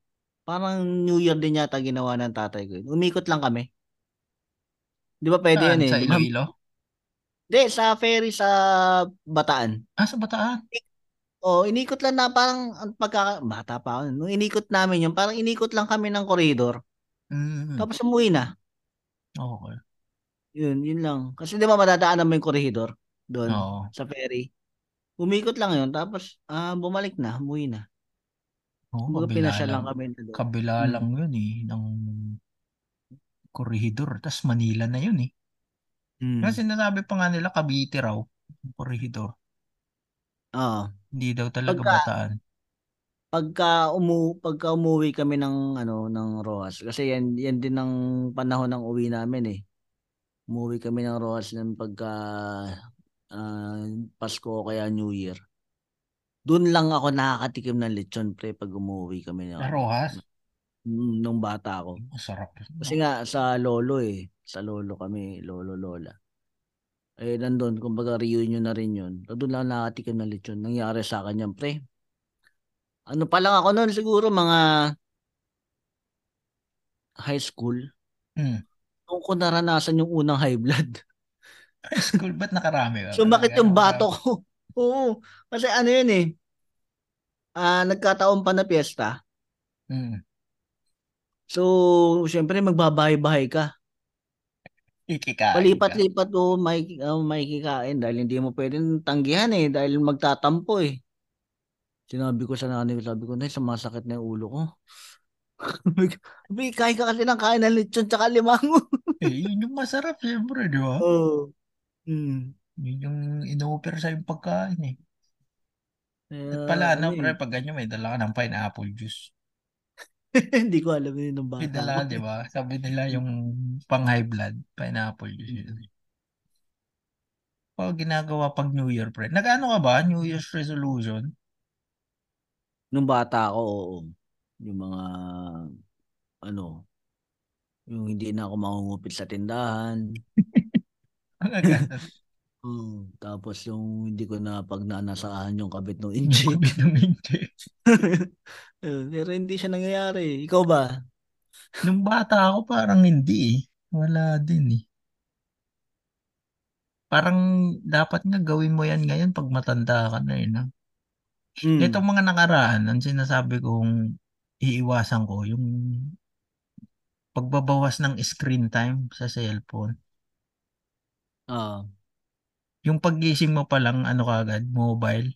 Speaker 3: Parang New Year din yata ginawa ng tatay ko. Umikot lang kami. Di ba pwede
Speaker 2: Saan?
Speaker 3: yan eh?
Speaker 2: Sa? Iloilo?
Speaker 3: Hindi, sa ferry sa Bataan.
Speaker 2: Ah, sa Bataan?
Speaker 3: O, inikot lang na parang ang pagkaka... Bata pa ako. nun. Nung inikot namin yun, parang inikot lang kami ng koridor.
Speaker 2: Mm,
Speaker 3: Tapos umuwi na.
Speaker 2: okay.
Speaker 3: Yun, yun lang. Kasi di ba madadaanan mo yung koridor doon
Speaker 2: Oo.
Speaker 3: sa ferry. Umikot lang yun. Tapos ah bumalik na, umuwi na.
Speaker 2: Oo,
Speaker 3: Kumbaga
Speaker 2: kabila
Speaker 3: pinasya lang
Speaker 2: lang.
Speaker 3: kami na doon.
Speaker 2: Kabila
Speaker 3: Mm.
Speaker 2: lang yun eh, ng corridor. Tapos Manila na yun eh.
Speaker 3: Mm.
Speaker 2: Kasi sinasabi pa nga nila, Cavite raw, yung corridor.
Speaker 3: Oo.
Speaker 2: Hindi daw talaga
Speaker 3: Pagka-
Speaker 2: bataan.
Speaker 3: Pagka umu pagka umuwi kami ng ano ng Rojas kasi yan yan din ang panahon ng uwi namin eh. Umuwi kami ng Rojas ng pagka ah, Pasko o kaya New Year. Doon lang ako nakakatikim ng lechon pre pag umuwi kami ng
Speaker 2: Sa Rojas,
Speaker 3: Mm, nung bata ako.
Speaker 2: masarap.
Speaker 3: Kasi nga sa lolo eh, sa lolo kami, lolo lola. Eh nandun, kumbaga reunion na rin yun. So, doon lang nakatikim ng lechon. Nangyari sa akin yan, pre. Ano pa lang ako noon siguro mga high school.
Speaker 2: Hmm.
Speaker 3: Doon ko naranasan yung unang high blood. [laughs]
Speaker 2: High school, ba't nakarami ka?
Speaker 3: Sumakit yung bato ko. [laughs] Oo. Kasi ano yun eh. Ah, nagkataon pa na piyesta.
Speaker 2: Hmm.
Speaker 3: So, syempre magbabahay-bahay ka.
Speaker 2: Ikikain ka.
Speaker 3: Palipat-lipat o may, uh, may kikain dahil hindi mo pwedeng tanggihan eh dahil magtatampo eh. Sinabi ko sa nanay ko, sabi ko, Nay, sumasakit na yung ulo ko. [laughs] Sabi, kain ka kasi ng kain ng lechon tsaka limango.
Speaker 2: Eh, yun yung masarap, syempre, di ba? [laughs]
Speaker 3: Oo. Hmm.
Speaker 2: Yun yung ino-offer sa yung pagkain eh. At pala,
Speaker 3: ano
Speaker 2: no,
Speaker 3: eh,
Speaker 2: pre, pag ganyan, may dala ka ng pineapple juice. [laughs]
Speaker 3: Hindi ko alam yun
Speaker 2: May
Speaker 3: bata
Speaker 2: dala,
Speaker 3: ko.
Speaker 2: di ba? Sabi nila yung pang high blood, pineapple juice yun. Pag ginagawa pag New Year, pre. Nag-ano ka ba? New Year's resolution?
Speaker 3: Nung bata ako, oo. Yung mga, ano, yung hindi na ako mangungupit sa tindahan. [laughs] Oo. [laughs] Tapos yung hindi ko na pagnanasahan yung kabit ng
Speaker 2: Yung
Speaker 3: inchi.
Speaker 2: kabit ng.
Speaker 3: Eh, [laughs] Pero hindi siya nangyayari. Ikaw ba?
Speaker 2: Nung bata ako, parang hindi eh. Wala din eh. Parang dapat nga gawin mo yan ngayon pag matanda ka na eh. No?
Speaker 3: Mm.
Speaker 2: Itong mga nakaraan, ang sinasabi kong iiwasan ko, yung pagbabawas ng screen time sa cellphone.
Speaker 3: Ah,
Speaker 2: Yung paggising mo pa lang, ano kagad, mobile.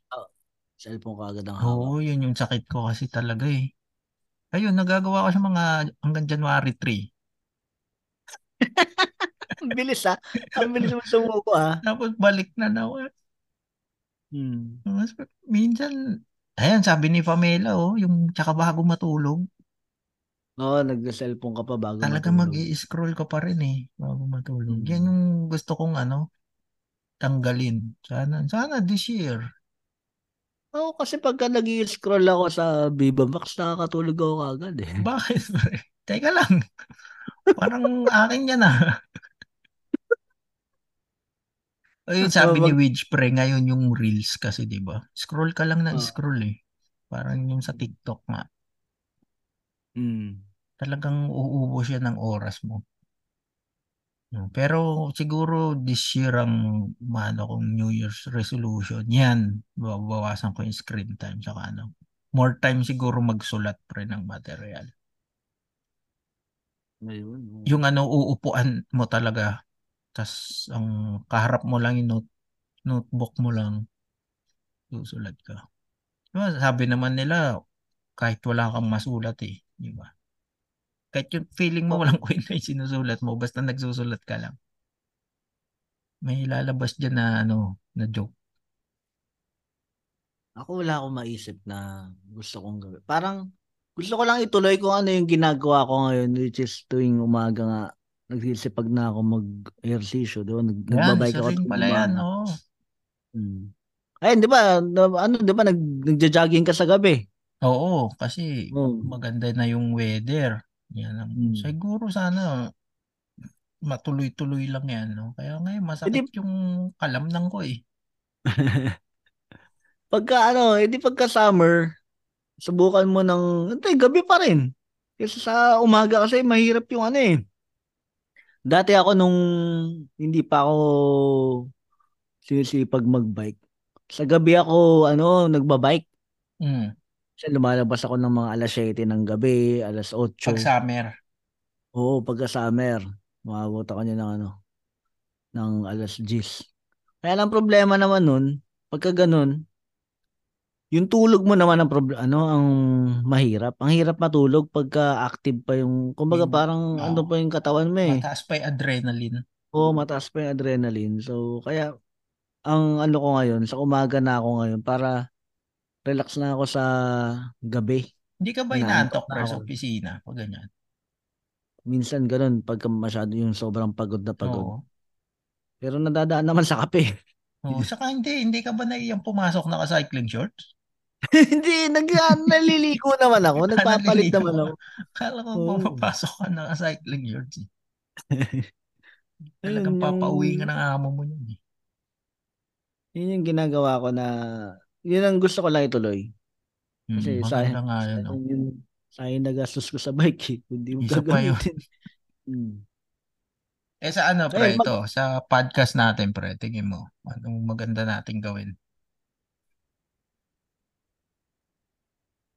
Speaker 3: cellphone ka agad ang hawak.
Speaker 2: Oo, yun yung sakit ko kasi talaga eh. Ayun, nagagawa ko sa mga hanggang January 3. [laughs]
Speaker 3: Ang bilis ah. Ang bilis mo sumuko ah.
Speaker 2: Tapos balik na na.
Speaker 3: Hmm.
Speaker 2: Mas, minsan, ayan, sabi ni Pamela, oh, yung tsaka bago matulog,
Speaker 3: Oo, nag-cellphone ka pa bago
Speaker 2: talaga
Speaker 3: matulog.
Speaker 2: mag-i-scroll ka pa rin eh, bago matulog.
Speaker 3: Mm.
Speaker 2: Yan yung gusto kong ano, tanggalin. Sana, sana this year.
Speaker 3: Oo, kasi pagka nag-scroll ako sa Viva Max, nakakatulog ako agad eh. [laughs]
Speaker 2: Bakit, pre? Teka lang. Parang akin yan ah. [laughs] Ayun, sabi ni Widge, pre, ngayon yung Reels kasi, di ba? Scroll ka lang na
Speaker 3: Ah.
Speaker 2: scroll eh. Parang yung sa TikTok nga.
Speaker 3: Hmm.
Speaker 2: Talagang uubos yan ng oras mo. No, Pero siguro this year ang mano kong New Year's resolution, yan, babawasan ko yung screen time saka ano. More time siguro magsulat pre ng material.
Speaker 3: Oo.
Speaker 2: Yung ano, uupuan mo talaga. tas ang kaharap mo lang yung note, notebook mo lang. Susulat ka. Diba, sabi naman nila, kahit wala kang masulat eh. Di ba? Kahit yung feeling mo walang [laughs] kwenta yung sinusulat mo, basta nagsusulat ka lang. May lalabas dyan na ano, na joke.
Speaker 3: Ako wala akong maisip na gusto kong gawin. Parang gusto ko lang ituloy kung ano yung ginagawa ko ngayon which is tuwing umaga nga nagsisipag na ako mag-ehersisyo doon. Nag,
Speaker 2: Yan,
Speaker 3: nagbabike ako.
Speaker 2: pala yan, oo.
Speaker 3: Hmm. Ayun, di ba? Ano, di ba? Nag, nagja-jogging ka sa gabi.
Speaker 2: Oo, kasi
Speaker 3: Oo.
Speaker 2: maganda na yung weather. Yan ang,
Speaker 3: Hmm.
Speaker 2: siguro sana matuloy-tuloy lang yan, no? Kaya ngayon masakit yung kalamnang ko eh. [laughs]
Speaker 3: Pagka ano, edi pagka summer, subukan mo ng, hindi, gabi pa rin. Kasi sa umaga kasi mahirap yung ano eh. Dati ako nung hindi pa ako sinisipag magbike. Sa gabi ako, ano, nagbabike.
Speaker 2: Mm.
Speaker 3: Kasi lumalabas ako ng mga alas 7 ng gabi, alas 8.
Speaker 2: Pag summer.
Speaker 3: Oo, pagka summer. Umabot ako niya ng ano, ng alas 10. Kaya lang problema naman nun, pagka ganun, yung tulog mo naman ang problem, ano, ang mahirap. Ang hirap matulog pagka active pa yung, kumbaga parang
Speaker 2: oo.
Speaker 3: ano pa yung katawan mo eh.
Speaker 2: Mataas pa yung adrenaline.
Speaker 3: Oo, mataas pa yung adrenaline. So, kaya, ang ano ko ngayon, sa umaga na ako ngayon, para relax na ako sa gabi.
Speaker 2: Hindi ka ba
Speaker 3: Inaantok na
Speaker 2: sa opisina? Pag ganyan.
Speaker 3: Minsan ganun, pagka masyado yung sobrang pagod na pagod.
Speaker 2: Oo.
Speaker 3: Pero nadadaan naman sa kape.
Speaker 2: Oo. Saka hindi, hindi ka ba naiyang pumasok na cycling shorts? [laughs]
Speaker 3: Hindi, nag, naliligo naman ako. [laughs] Nagpapalit
Speaker 2: Naliligo
Speaker 3: naman ako.
Speaker 2: Kala ko
Speaker 3: Oo.
Speaker 2: papapasok ka na cycling shorts eh. [laughs] Talagang papauwi ka ng amo mo yun eh.
Speaker 3: Yun yung ginagawa ko na, yun ang gusto ko lang ituloy. Kasi
Speaker 2: Mm,
Speaker 3: sayang,
Speaker 2: nga yun.
Speaker 3: sayang yung, sayang nagastos ko sa bike eh. [laughs] Hindi mo
Speaker 2: Isa yun.
Speaker 3: gagamitin. Hmm.
Speaker 2: Eh sa ano pre,
Speaker 3: Ayun, mag-
Speaker 2: ito, sa podcast natin pre, tingin mo, anong maganda nating gawin?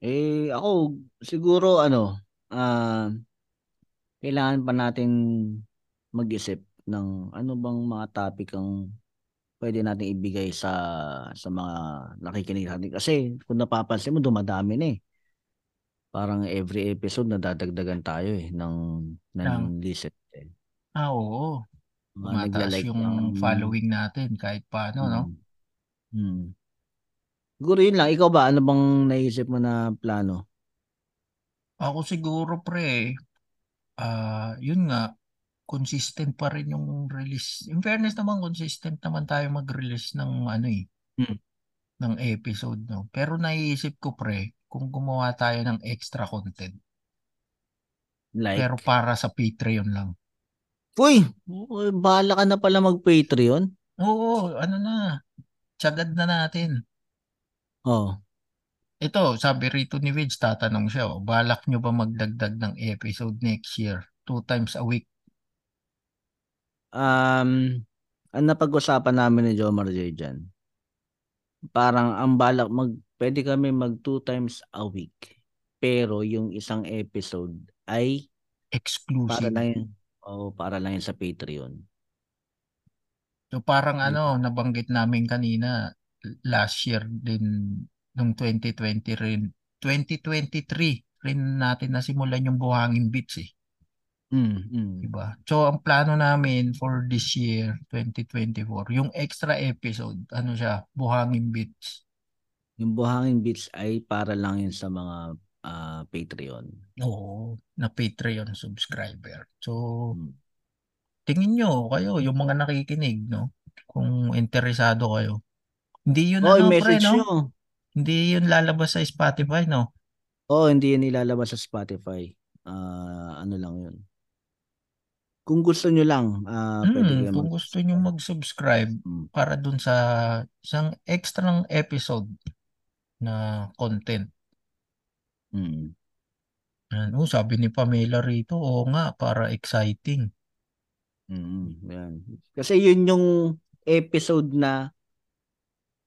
Speaker 3: Eh, ako, siguro, ano, ah, kailangan pa natin mag-isip ng ano bang mga topic ang pwede natin ibigay sa sa mga nakikinig natin. Kasi kung napapansin mo, dumadami na eh. Parang every episode nadadagdagan tayo eh ng, ng
Speaker 2: Ng-
Speaker 3: listen. Eh.
Speaker 2: Ah, oo.
Speaker 3: Nagla-like
Speaker 2: yung
Speaker 3: ng-
Speaker 2: following natin kahit paano, no?
Speaker 3: Hmm. Hmm. Siguro yun lang. Ikaw ba? Ano bang naisip mo na plano?
Speaker 2: Ako siguro pre, ah, yun nga, consistent pa rin yung release. In fairness naman, consistent naman tayo mag-release ng ano eh,
Speaker 3: Hmm.
Speaker 2: ng episode, no? Pero naiisip ko pre, kung gumawa tayo ng extra content,
Speaker 3: Like?
Speaker 2: pero para sa Patreon lang.
Speaker 3: Uy! uy, Bahala ka na pala mag-Patreon.
Speaker 2: Oo, ano na, tsagad na natin.
Speaker 3: Oh.
Speaker 2: Ito, sabi rito ni Vidge, tatanong siya, oh, balak nyo ba magdagdag ng episode next year? Two times a week.
Speaker 3: Um, ang napag-usapan namin ni Jomar J dyan, parang ang balak, mag, pwede kami mag two times a week. Pero yung isang episode ay para
Speaker 2: Exclusive.
Speaker 3: lang yun, oh, para lang yun sa Patreon.
Speaker 2: So parang ano, nabanggit namin kanina, last year din, nung 2020 rin, 2023 rin natin nasimulan yung Buhangin Beats eh.
Speaker 3: Mm, mm.
Speaker 2: Diba? So ang plano namin for this year, 2024, yung extra episode, ano siya, Buhangin Beats.
Speaker 3: Yung Buhangin Beats ay para lang yun sa mga ah, Patreon.
Speaker 2: Oo, na Patreon subscriber. So,
Speaker 3: Mm.
Speaker 2: tingin nyo kayo, yung mga nakikinig, no? Kung interesado kayo. Hindi yun
Speaker 3: Oh,
Speaker 2: ano, pre, no?
Speaker 3: nyo.
Speaker 2: Hindi yun lalabas sa Spotify, no?
Speaker 3: Oh, hindi yun ilalabas sa Spotify. Ah, ano lang yun. Kung gusto nyo lang, ah, pwede
Speaker 2: Hmm,
Speaker 3: kayo
Speaker 2: kung
Speaker 3: mag-
Speaker 2: gusto nyo mag-subscribe
Speaker 3: Mm.
Speaker 2: para dun sa isang extra episode na content.
Speaker 3: Mm.
Speaker 2: Yan. Oh, sabi ni Pamela rito, oo nga, para exciting.
Speaker 3: Mm, yan. Kasi yun yung episode na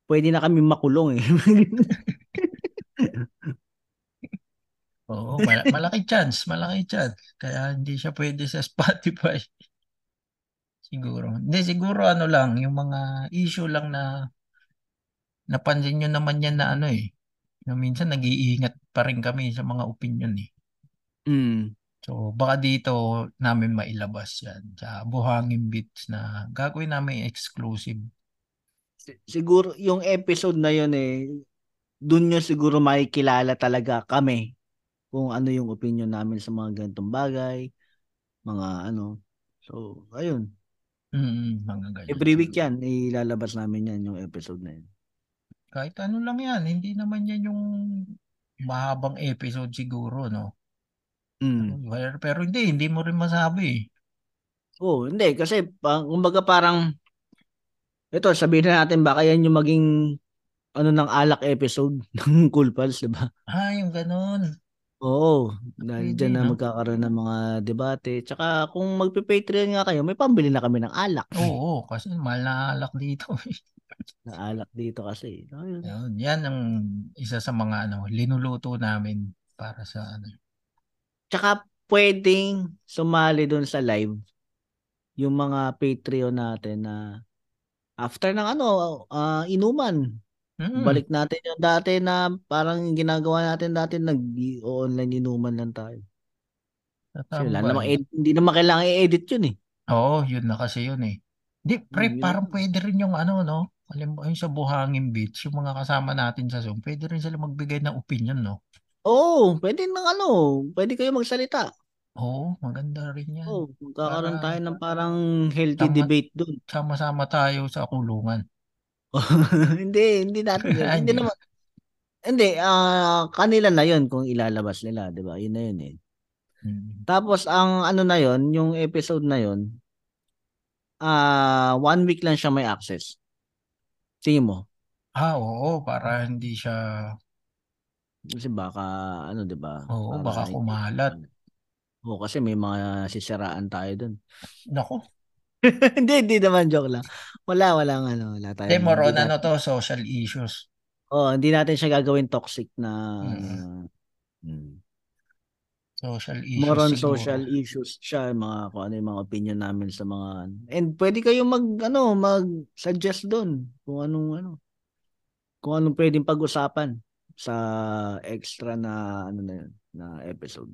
Speaker 3: pwede na kami makulong eh. [laughs]
Speaker 2: Oo, mal- malaki chance, malaki chance. Kaya hindi siya pwede sa [laughs] Spotify. Siguro. Hindi, siguro ano lang, yung mga issue lang na napansin nyo naman yan na ano eh. Na minsan nag-iingat pa rin kami sa mga opinion eh.
Speaker 3: mm.
Speaker 2: So, baka dito namin mailabas yan sa Buhangin Beats na gagawin namin exclusive.
Speaker 3: Si- Siguro yung episode na yun eh, dun nyo siguro makikilala talaga kami kung ano yung opinion namin sa mga ganitong bagay, mga ano. So, ayun.
Speaker 2: Mm, mga ganyan.
Speaker 3: Every week yan, ilalabas namin yan yung episode na yun.
Speaker 2: Kahit ano lang yan, hindi naman yan yung mahabang episode siguro, no?
Speaker 3: Mm.
Speaker 2: Pero, pero hindi, hindi mo rin masabi.
Speaker 3: Oh, hindi kasi kumbaga parang ito sabihin na natin baka yan yung maging ano ng alak episode [laughs] ng Cool Pals, 'di ba?
Speaker 2: Ah, yung ganun.
Speaker 3: Oo, dahil
Speaker 2: Pwede,
Speaker 3: dyan na
Speaker 2: no?
Speaker 3: magkakaroon ng mga debate. Tsaka kung magpe-Patreon nga kayo, may pambili na kami ng alak.
Speaker 2: Oo, kasi mahal na alak dito. [laughs]
Speaker 3: Na alak dito kasi. Ayun.
Speaker 2: Yun, yan ang isa sa mga ano, linuluto namin para sa ano.
Speaker 3: Tsaka pwedeng sumali doon sa live yung mga Patreon natin na after ng ano, ah, inuman.
Speaker 2: Mm,
Speaker 3: Balik natin yung dati na parang ginagawa natin dati nag-online inuman lang tayo. Kasi wala namang ed- hindi naman kailangan i-edit yun eh.
Speaker 2: Oo, yun na kasi yun eh. Di, pre,
Speaker 3: yun
Speaker 2: parang pwede rin yung ano, no? Alam mo, yung sa Buhangin Beach, yung mga kasama natin sa Zoom, pwede rin sila magbigay ng opinion, no?
Speaker 3: Oo, pwede nang ano, pwede kayo magsalita.
Speaker 2: Oo, maganda rin yan.
Speaker 3: Oo, magkakaroon
Speaker 2: Para
Speaker 3: tayo ng parang healthy
Speaker 2: Tama.
Speaker 3: debate doon.
Speaker 2: sama-sama tayo sa kulungan. [laughs]
Speaker 3: hindi, hindi natin [laughs] yun. Hindi naman. Hindi, ah kanila na yun kung ilalabas nila, 'di ba? Yun na yun eh.
Speaker 2: Mm.
Speaker 3: Tapos ang ano na yun, yung episode na yun, ah one week lang siya may access. Tingin mo?
Speaker 2: Ah, oo, para hindi siya,
Speaker 3: Kasi baka ano, 'di ba?
Speaker 2: oo,
Speaker 3: Para
Speaker 2: baka kumalat.
Speaker 3: Oo, kasi may mga sisiraan tayo doon.
Speaker 2: Nako. [laughs]
Speaker 3: hindi, hindi naman joke lang. Wala, walang ano, wala tayo.
Speaker 2: Hindi, more on
Speaker 3: hindi
Speaker 2: ano to, social issues.
Speaker 3: Oh, hindi natin siya gagawin toxic na
Speaker 2: Mm.
Speaker 3: mm.
Speaker 2: Social issues
Speaker 3: more on
Speaker 2: siguro.
Speaker 3: social issues siya mga kung ano yung mga opinion namin sa mga and pwede kayong mag ano mag suggest doon kung anong ano kung anong pwedeng pag-usapan sa extra na ano na yun na episode.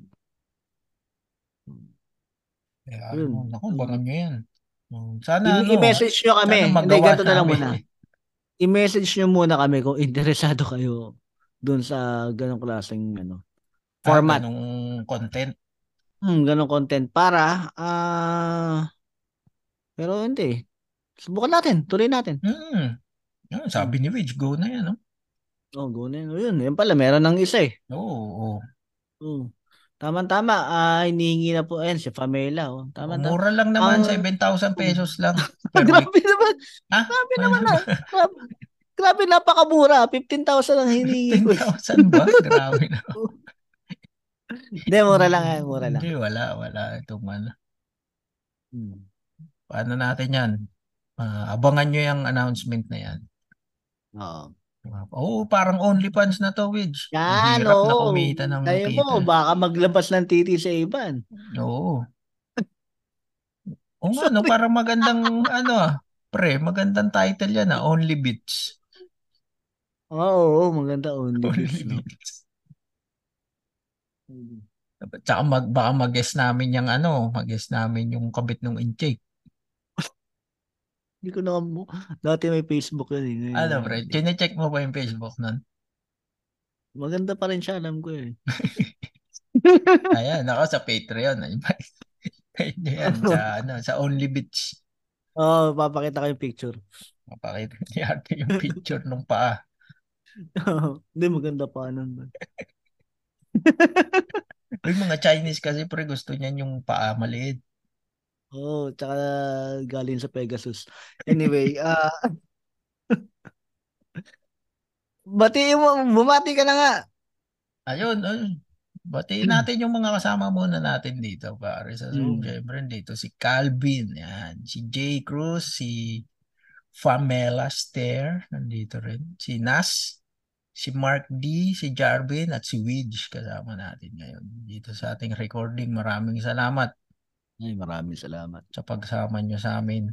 Speaker 2: Kaya, ano, naku, bangan nyo yan. Mm, Sana,
Speaker 3: I-
Speaker 2: ano,
Speaker 3: i-message nyo kami. Hindi, ganito na lang muna.
Speaker 2: eh.
Speaker 3: I-message nyo muna kami kung interesado kayo doon sa ganong klaseng ano
Speaker 2: Ah,
Speaker 3: format.
Speaker 2: ganong content.
Speaker 3: Hmm, ganong content para ah pero hindi. Subukan natin, tuloy natin.
Speaker 2: Hmm. Yun, sabi ni Widge, go na yan, no?
Speaker 3: Oh, go na yun. Yun, yun pala, meron ng isa eh.
Speaker 2: Oo, oo.
Speaker 3: Oh. Tama-tama, ah hinihingi na po, ayan, si Pamela, oh. Tama-tama.
Speaker 2: Mura lang naman,
Speaker 3: Ang-
Speaker 2: 7,000 pesos lang [laughs] per week.
Speaker 3: grabe naman,
Speaker 2: Ah,
Speaker 3: grabe naman na. Grabe, grabe, napakamura. 15,000 ang hinihingi ko.
Speaker 2: 10,000 ba? [laughs] Grabe na.
Speaker 3: Hindi, mura lang, eh, mura lang.
Speaker 2: Hindi, wala, wala. Itong ano.
Speaker 3: Hmm.
Speaker 2: Paano natin yan? Ah, abangan nyo yung announcement na yan.
Speaker 3: Oo.
Speaker 2: Oo, parang OnlyFans na to, Widge.
Speaker 3: Yan,
Speaker 2: Hirap na
Speaker 3: oo.
Speaker 2: kumita ng
Speaker 3: Tayo mo, baka maglabas ng titi sa iban.
Speaker 2: Oo. [laughs] Oo nga, no, parang magandang, ano ah, pre, magandang title yan ah, Only Beats.
Speaker 3: Oo, oo, maganda only
Speaker 2: Only
Speaker 3: bits, no?
Speaker 2: Beats. Tsaka mag, baka mag-guess namin yung ano, mag-guess namin yung kabit ng incheck.
Speaker 3: Hindi ko na, dati may Facebook yun. Eh. Ngayon,
Speaker 2: Ano,
Speaker 3: wala.
Speaker 2: pre, chinecheck mo ba yung Facebook nun?
Speaker 3: Maganda pa rin siya, alam ko eh. [laughs]
Speaker 2: Ayan, ako sa Patreon. [laughs] Yan sa, ano, sa Only.
Speaker 3: Oo, oh, papakita ko yung picture.
Speaker 2: Mapakita ni [laughs] Ate yung picture nung paa.
Speaker 3: Hindi, maganda pa nun.
Speaker 2: Yung mga Chinese kasi pre gusto niyan yung paa maliit.
Speaker 3: Oo, oh, tsaka galing sa Pegasus. Anyway, [laughs] ah Bati mo, bumati ka na nga.
Speaker 2: Ayun, ayun. Batiin natin yung mga kasama muna natin dito, pare. Sa Zoom,
Speaker 3: Mm.
Speaker 2: syempre, dito si Calvin, yan. Si Jay Cruz, si Famela Stair, nandito rin. Si Nas, si Mark D, si Jarvin, at si Widge kasama natin ngayon. Dito sa ating recording, maraming salamat
Speaker 3: Ay, maraming salamat.
Speaker 2: sa pagsama nyo sa amin.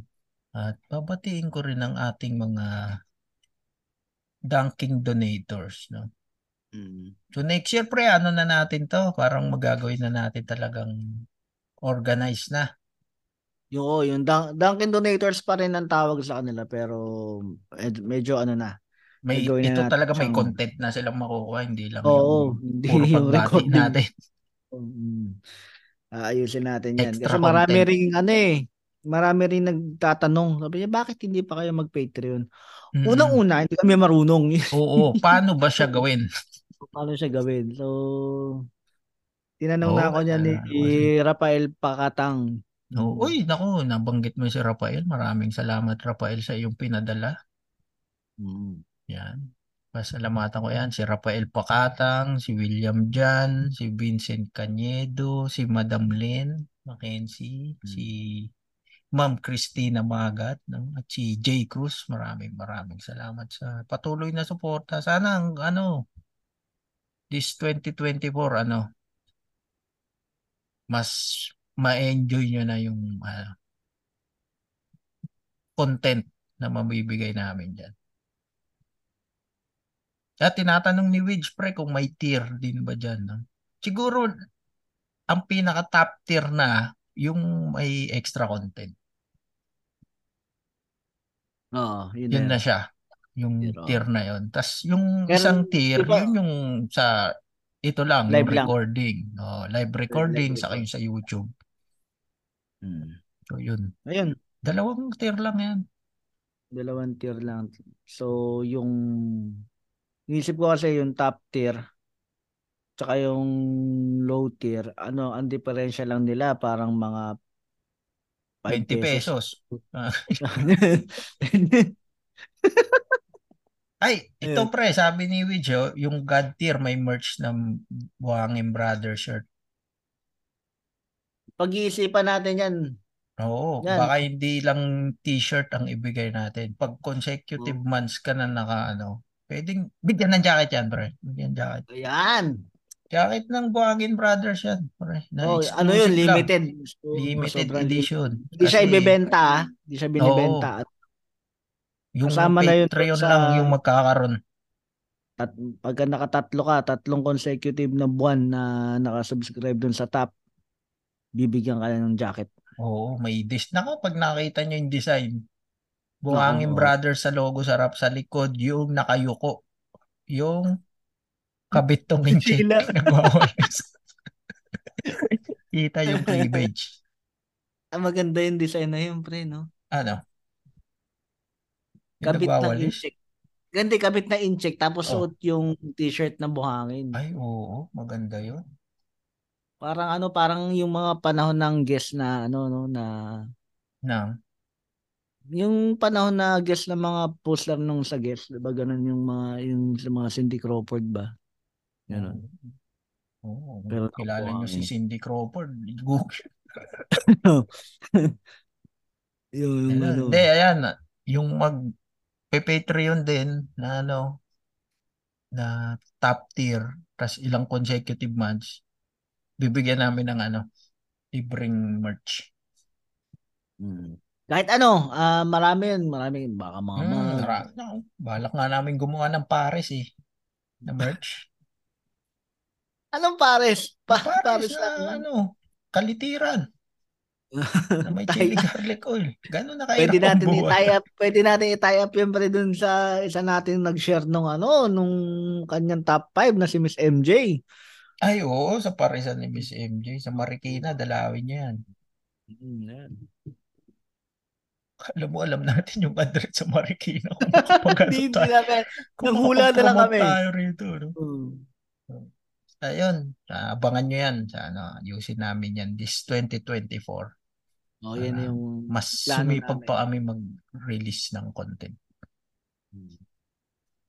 Speaker 2: At babatiin ko rin ang ating mga dunking donators, no?
Speaker 3: Mm.
Speaker 2: So next year pre, ano na natin to? Parang magagawin na natin talagang organized na.
Speaker 3: Yung, oh, yung Dun- Dunkin Donators pa rin ang tawag sa kanila pero med- medyo ano na.
Speaker 2: May
Speaker 3: na
Speaker 2: ito
Speaker 3: natin
Speaker 2: talaga may
Speaker 3: siyang-
Speaker 2: content na silang makukuha, hindi lang
Speaker 3: Oo,
Speaker 2: yung
Speaker 3: hindi
Speaker 2: puro [laughs]
Speaker 3: yung
Speaker 2: pagbati natin. [laughs]
Speaker 3: Mm. Aayusin natin yan.
Speaker 2: Extra
Speaker 3: Kasi marami
Speaker 2: content.
Speaker 3: ring ano eh, marami rin nagtatanong. Sabi niya, bakit hindi pa kayo mag-Patreon?
Speaker 2: Mm.
Speaker 3: Unang-una, hindi kami marunong. [laughs]
Speaker 2: Oo, paano ba siya gawin?
Speaker 3: Paano siya gawin? So, tinanong
Speaker 2: Oo,
Speaker 3: na ako niya ni
Speaker 2: ah,
Speaker 3: Rafael Pakatang.
Speaker 2: Oo, uy, naku, nabanggit mo si Rafael. Maraming salamat Rafael sa iyong pinadala.
Speaker 3: Mm.
Speaker 2: Yan. Pasalamatan ko yan. Si Rafael Pakatang, si William Jan, si Vincent Cañedo, si Madam Lynn Mackenzie,
Speaker 3: Hmm.
Speaker 2: si Ma'am Christina Magat, no? at si Jay Cruz. Maraming maraming salamat sa patuloy na suporta. Sana ang ano, this 2024, ano, mas ma-enjoy nyo na yung ano, content na mabibigay namin dyan. At tinatanong ni Widge pre kung may tier din ba dyan. No? Siguro ang pinaka top tier na yung may extra content.
Speaker 3: Oo, yun,
Speaker 2: Yun
Speaker 3: na
Speaker 2: siya. Yung
Speaker 3: Tier, oh.
Speaker 2: tier na yun. Tapos yung
Speaker 3: Pero,
Speaker 2: isang tier,
Speaker 3: di ba-
Speaker 2: yun yung sa ito lang,
Speaker 3: Live
Speaker 2: yung
Speaker 3: lang.
Speaker 2: recording. Oh, live recording
Speaker 3: live
Speaker 2: saka yung sa YouTube.
Speaker 3: Mm.
Speaker 2: So yun.
Speaker 3: Ayun,
Speaker 2: Dalawang tier lang yan.
Speaker 3: dalawang tier lang. So, yung inisip ko kasi yung top tier tsaka yung low tier, ano, ang diferensya lang nila parang mga 5
Speaker 2: 20 pesos. Ah. Ay, [laughs] ito
Speaker 3: Ayun.
Speaker 2: pre, sabi ni Widge, oh, yung God tier may merch ng Buhangin Brothers shirt.
Speaker 3: Pag-iisipan natin yan.
Speaker 2: Oo,
Speaker 3: Yan.
Speaker 2: baka hindi lang t-shirt ang ibigay natin. Pag consecutive
Speaker 3: Oo.
Speaker 2: months ka na naka ano, pwedeng bigyan ng jacket yan, pre. Bigyan jacket.
Speaker 3: Ayan.
Speaker 2: Jacket ng Buhangin Brothers yan, pre. Na
Speaker 3: Oh, ano yun,
Speaker 2: lang.
Speaker 3: limited. So,
Speaker 2: Limited
Speaker 3: sobrang
Speaker 2: edition.
Speaker 3: Hindi siya ibebenta, ah. Hindi siya binibenta. At
Speaker 2: yung
Speaker 3: kasama na yun
Speaker 2: Patreon
Speaker 3: sa-
Speaker 2: lang yung magkakaroon.
Speaker 3: tat, pagka nakatatlo ka, tatlong consecutive na buwan na nakasubscribe dun sa top, bibigyan ka na ng jacket.
Speaker 2: Oo, may dis. Nako, pag nakita nyo yung design, Buhangin
Speaker 3: Oo.
Speaker 2: Brothers sa logo sa rap sa likod, yung nakayuko. Yung kabit tong incheck.
Speaker 3: Sila. [laughs]
Speaker 2: Nagwawalis. Kita yung [laughs] cleavage.
Speaker 3: Ah, maganda yung design na yun, pre, no?
Speaker 2: Ano? Yung
Speaker 3: Kabit na
Speaker 2: nagwawalis?
Speaker 3: incheck. Ganda, kabit na incheck, tapos
Speaker 2: Oh.
Speaker 3: suot yung t-shirt na buhangin.
Speaker 2: Ay, oo. Maganda yun.
Speaker 3: Parang ano, parang yung mga panahon ng guest na, ano, no, na,
Speaker 2: Nang.
Speaker 3: Yung panahon na guest ng mga poster nung sa guest, diba, ganun yung mga, yung sa mga Cindy Crawford ba? Ganun.
Speaker 2: Oo.
Speaker 3: Pero
Speaker 2: Kilala nyo si
Speaker 3: nakabuhangin.
Speaker 2: Cindy Crawford. [laughs]
Speaker 3: Yung,
Speaker 2: Ayun.
Speaker 3: ano,
Speaker 2: Hindi, ayan. Yung mag Patreon din na ano na top tier tas ilang consecutive months bibigyan namin ng ano libreng merch.
Speaker 3: Mm. Kahit ano, ah marami yun, marami, baka mga
Speaker 2: Hmm,
Speaker 3: mug.
Speaker 2: mara- no, balak nga namin gumawa ng pares eh na merch.
Speaker 3: Anong pares? Pa
Speaker 2: Pares
Speaker 3: pares
Speaker 2: na ano, kalitiran na may [laughs] chili garlic oil. Ganun na
Speaker 3: Pwede
Speaker 2: kahirap ang
Speaker 3: natin i-tie up, pwede natin i-tie up yung pre dun sa isa natin nag-share nung ano, nung kanyang top 5 na si Miss MJ.
Speaker 2: Ay, oo, sa paresan ni Miss MJ. Sa Marikina, dalawin niya yan. Alam mo, alam natin yung address sa Marikina. [laughs] Kung makapag
Speaker 3: Hindi, hindi
Speaker 2: tayo,
Speaker 3: namin.
Speaker 2: kung
Speaker 3: na lang kami.
Speaker 2: tayo rito. No?
Speaker 3: Hmm.
Speaker 2: Ayun, abangan nyo yan. Sa, ano, ayusin namin yan this 2024.
Speaker 3: Oh, yan yung
Speaker 2: Mas sumipag
Speaker 3: namin.
Speaker 2: pa kami mag-release ng content.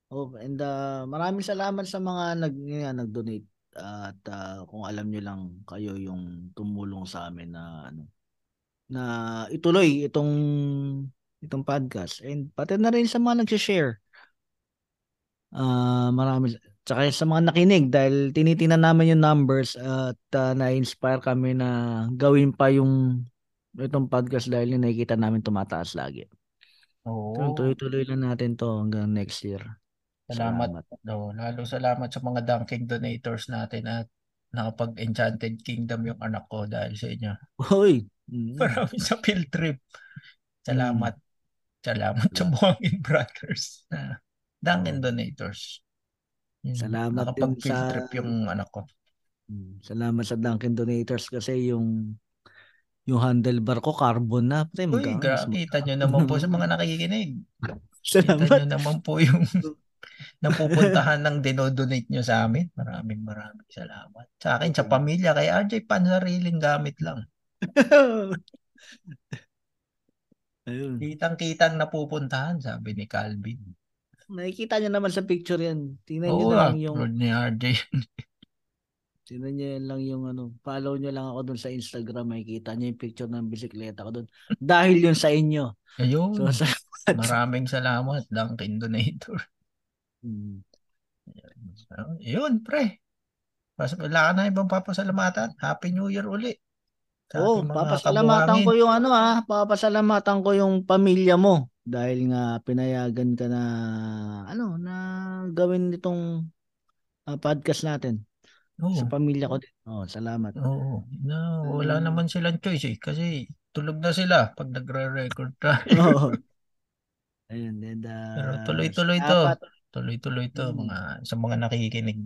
Speaker 3: Oh, and uh, maraming salamat sa mga nag nga, nag-donate. at ah, kung alam nyo lang kayo yung tumulong sa amin na ano na ituloy itong itong podcast and pati na rin sa mga nag-share. Ah, marami tsaka sa mga nakinig dahil tinitingnan namin yung numbers at ah, na-inspire kami na gawin pa yung itong podcast dahil yung nakikita namin tumataas lagi.
Speaker 2: Oo.
Speaker 3: So, tuloy-tuloy lang natin to hanggang next year.
Speaker 2: Salamat. No, lalo salamat sa mga dunking donators natin at nakapag-Enchanted Kingdom yung anak ko dahil sa inyo.
Speaker 3: Hoy! [laughs] Mm.
Speaker 2: Marami sa field trip. Salamat. Salamat sa Buhangin Brothers [laughs] na dunking donators. Yun,
Speaker 3: Salamat din
Speaker 2: nakapag-field
Speaker 3: sa-
Speaker 2: trip yung anak ko.
Speaker 3: Mm, Salamat sa Dunkin Donators kasi yung yung handlebar ko carbon na. Pre,
Speaker 2: Uy, gra- kita nyo naman po sa mga nakikinig. [laughs] Kita
Speaker 3: Salamat.
Speaker 2: nyo naman po yung napupuntahan ng dinodonate nyo sa amin. Maraming maraming salamat. Sa akin, sa pamilya, kay RJ, pansariling gamit lang. [laughs]
Speaker 3: Ayun.
Speaker 2: Kitang-kitang napupuntahan, sabi ni Calvin.
Speaker 3: Nakikita niyo naman sa picture yan. Tingnan niyo
Speaker 2: Oo,
Speaker 3: na lang yung
Speaker 2: upload ni RJ. [laughs]
Speaker 3: tingnan niyo lang yung ano, follow niyo lang ako doon sa Instagram, makikita niyo yung picture ng bisikleta ko doon. Dahil yun sa inyo.
Speaker 2: Ayun,
Speaker 3: So, [laughs] salamat.
Speaker 2: maraming salamat, Dunkin Donator.
Speaker 3: Mm.
Speaker 2: So, Yun, pre. Pas wala ka na ibang papasalamatan. Happy New Year uli. Sa
Speaker 3: Oo,
Speaker 2: ating mga
Speaker 3: papasalamatan
Speaker 2: kabuhangin.
Speaker 3: ko yung ano ah, papasalamatan ko yung pamilya mo dahil nga pinayagan ka na ano na gawin itong ah, podcast natin
Speaker 2: Oo.
Speaker 3: sa pamilya ko din. Oh, salamat.
Speaker 2: Oo. No, wala naman silang choice eh. Kasi tulog na sila pag nagre-record tayo.
Speaker 3: Oo. [laughs] Ayun, and uh,
Speaker 2: Pero tuloy-tuloy to.
Speaker 3: salamat.
Speaker 2: Tuloy-tuloy to
Speaker 3: Mm.
Speaker 2: mga sa mga nakikinig.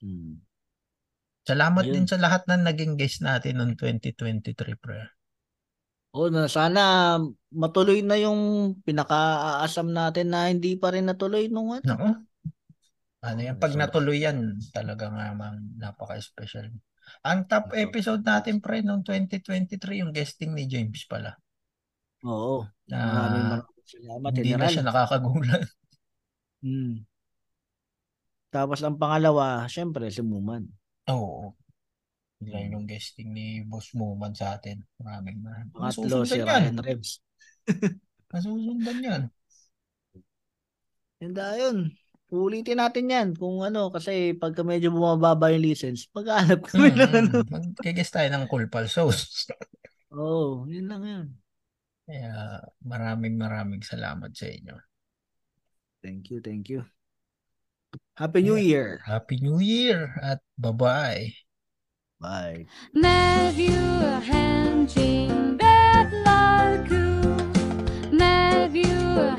Speaker 3: Hmm.
Speaker 2: Salamat
Speaker 3: Ayun.
Speaker 2: din sa lahat ng naging guest natin noong 2023, pre.
Speaker 3: Oh, na sana matuloy na yung pinaka-aasam natin na hindi pa rin natuloy nung ano.
Speaker 2: Nako. Ano yan? Pag natuloy yan, talaga nga mang napaka-special. Ang top episode natin, pre, noong 2023, yung guesting ni James pala.
Speaker 3: Oo.
Speaker 2: Na
Speaker 3: Maraming maraming salamat,
Speaker 2: Hindi na
Speaker 3: General.
Speaker 2: siya nakakagulat.
Speaker 3: Hmm. Tapos ang pangalawa, syempre si Muman.
Speaker 2: Oo. Yan yung guesting ni Boss Moman sa atin. Maraming maraming.
Speaker 3: Pangatlo si
Speaker 2: yan.
Speaker 3: Ryan Rems. [laughs]
Speaker 2: Masusundan yan.
Speaker 3: And ayun, ulitin natin yan kung ano, kasi pagka medyo bumababa yung license, pag-aanap kami ng ano. [laughs]
Speaker 2: Mag-guest tayo ng Cool Pulsos. [laughs]
Speaker 3: Oo, oh, yun lang yun.
Speaker 2: Kaya maraming maraming salamat sa inyo.
Speaker 3: Thank you, thank you. Happy New Year!
Speaker 2: Happy New Year at bye-bye.
Speaker 3: Bye!
Speaker 4: Nephew Henjing Bedlarku Nephew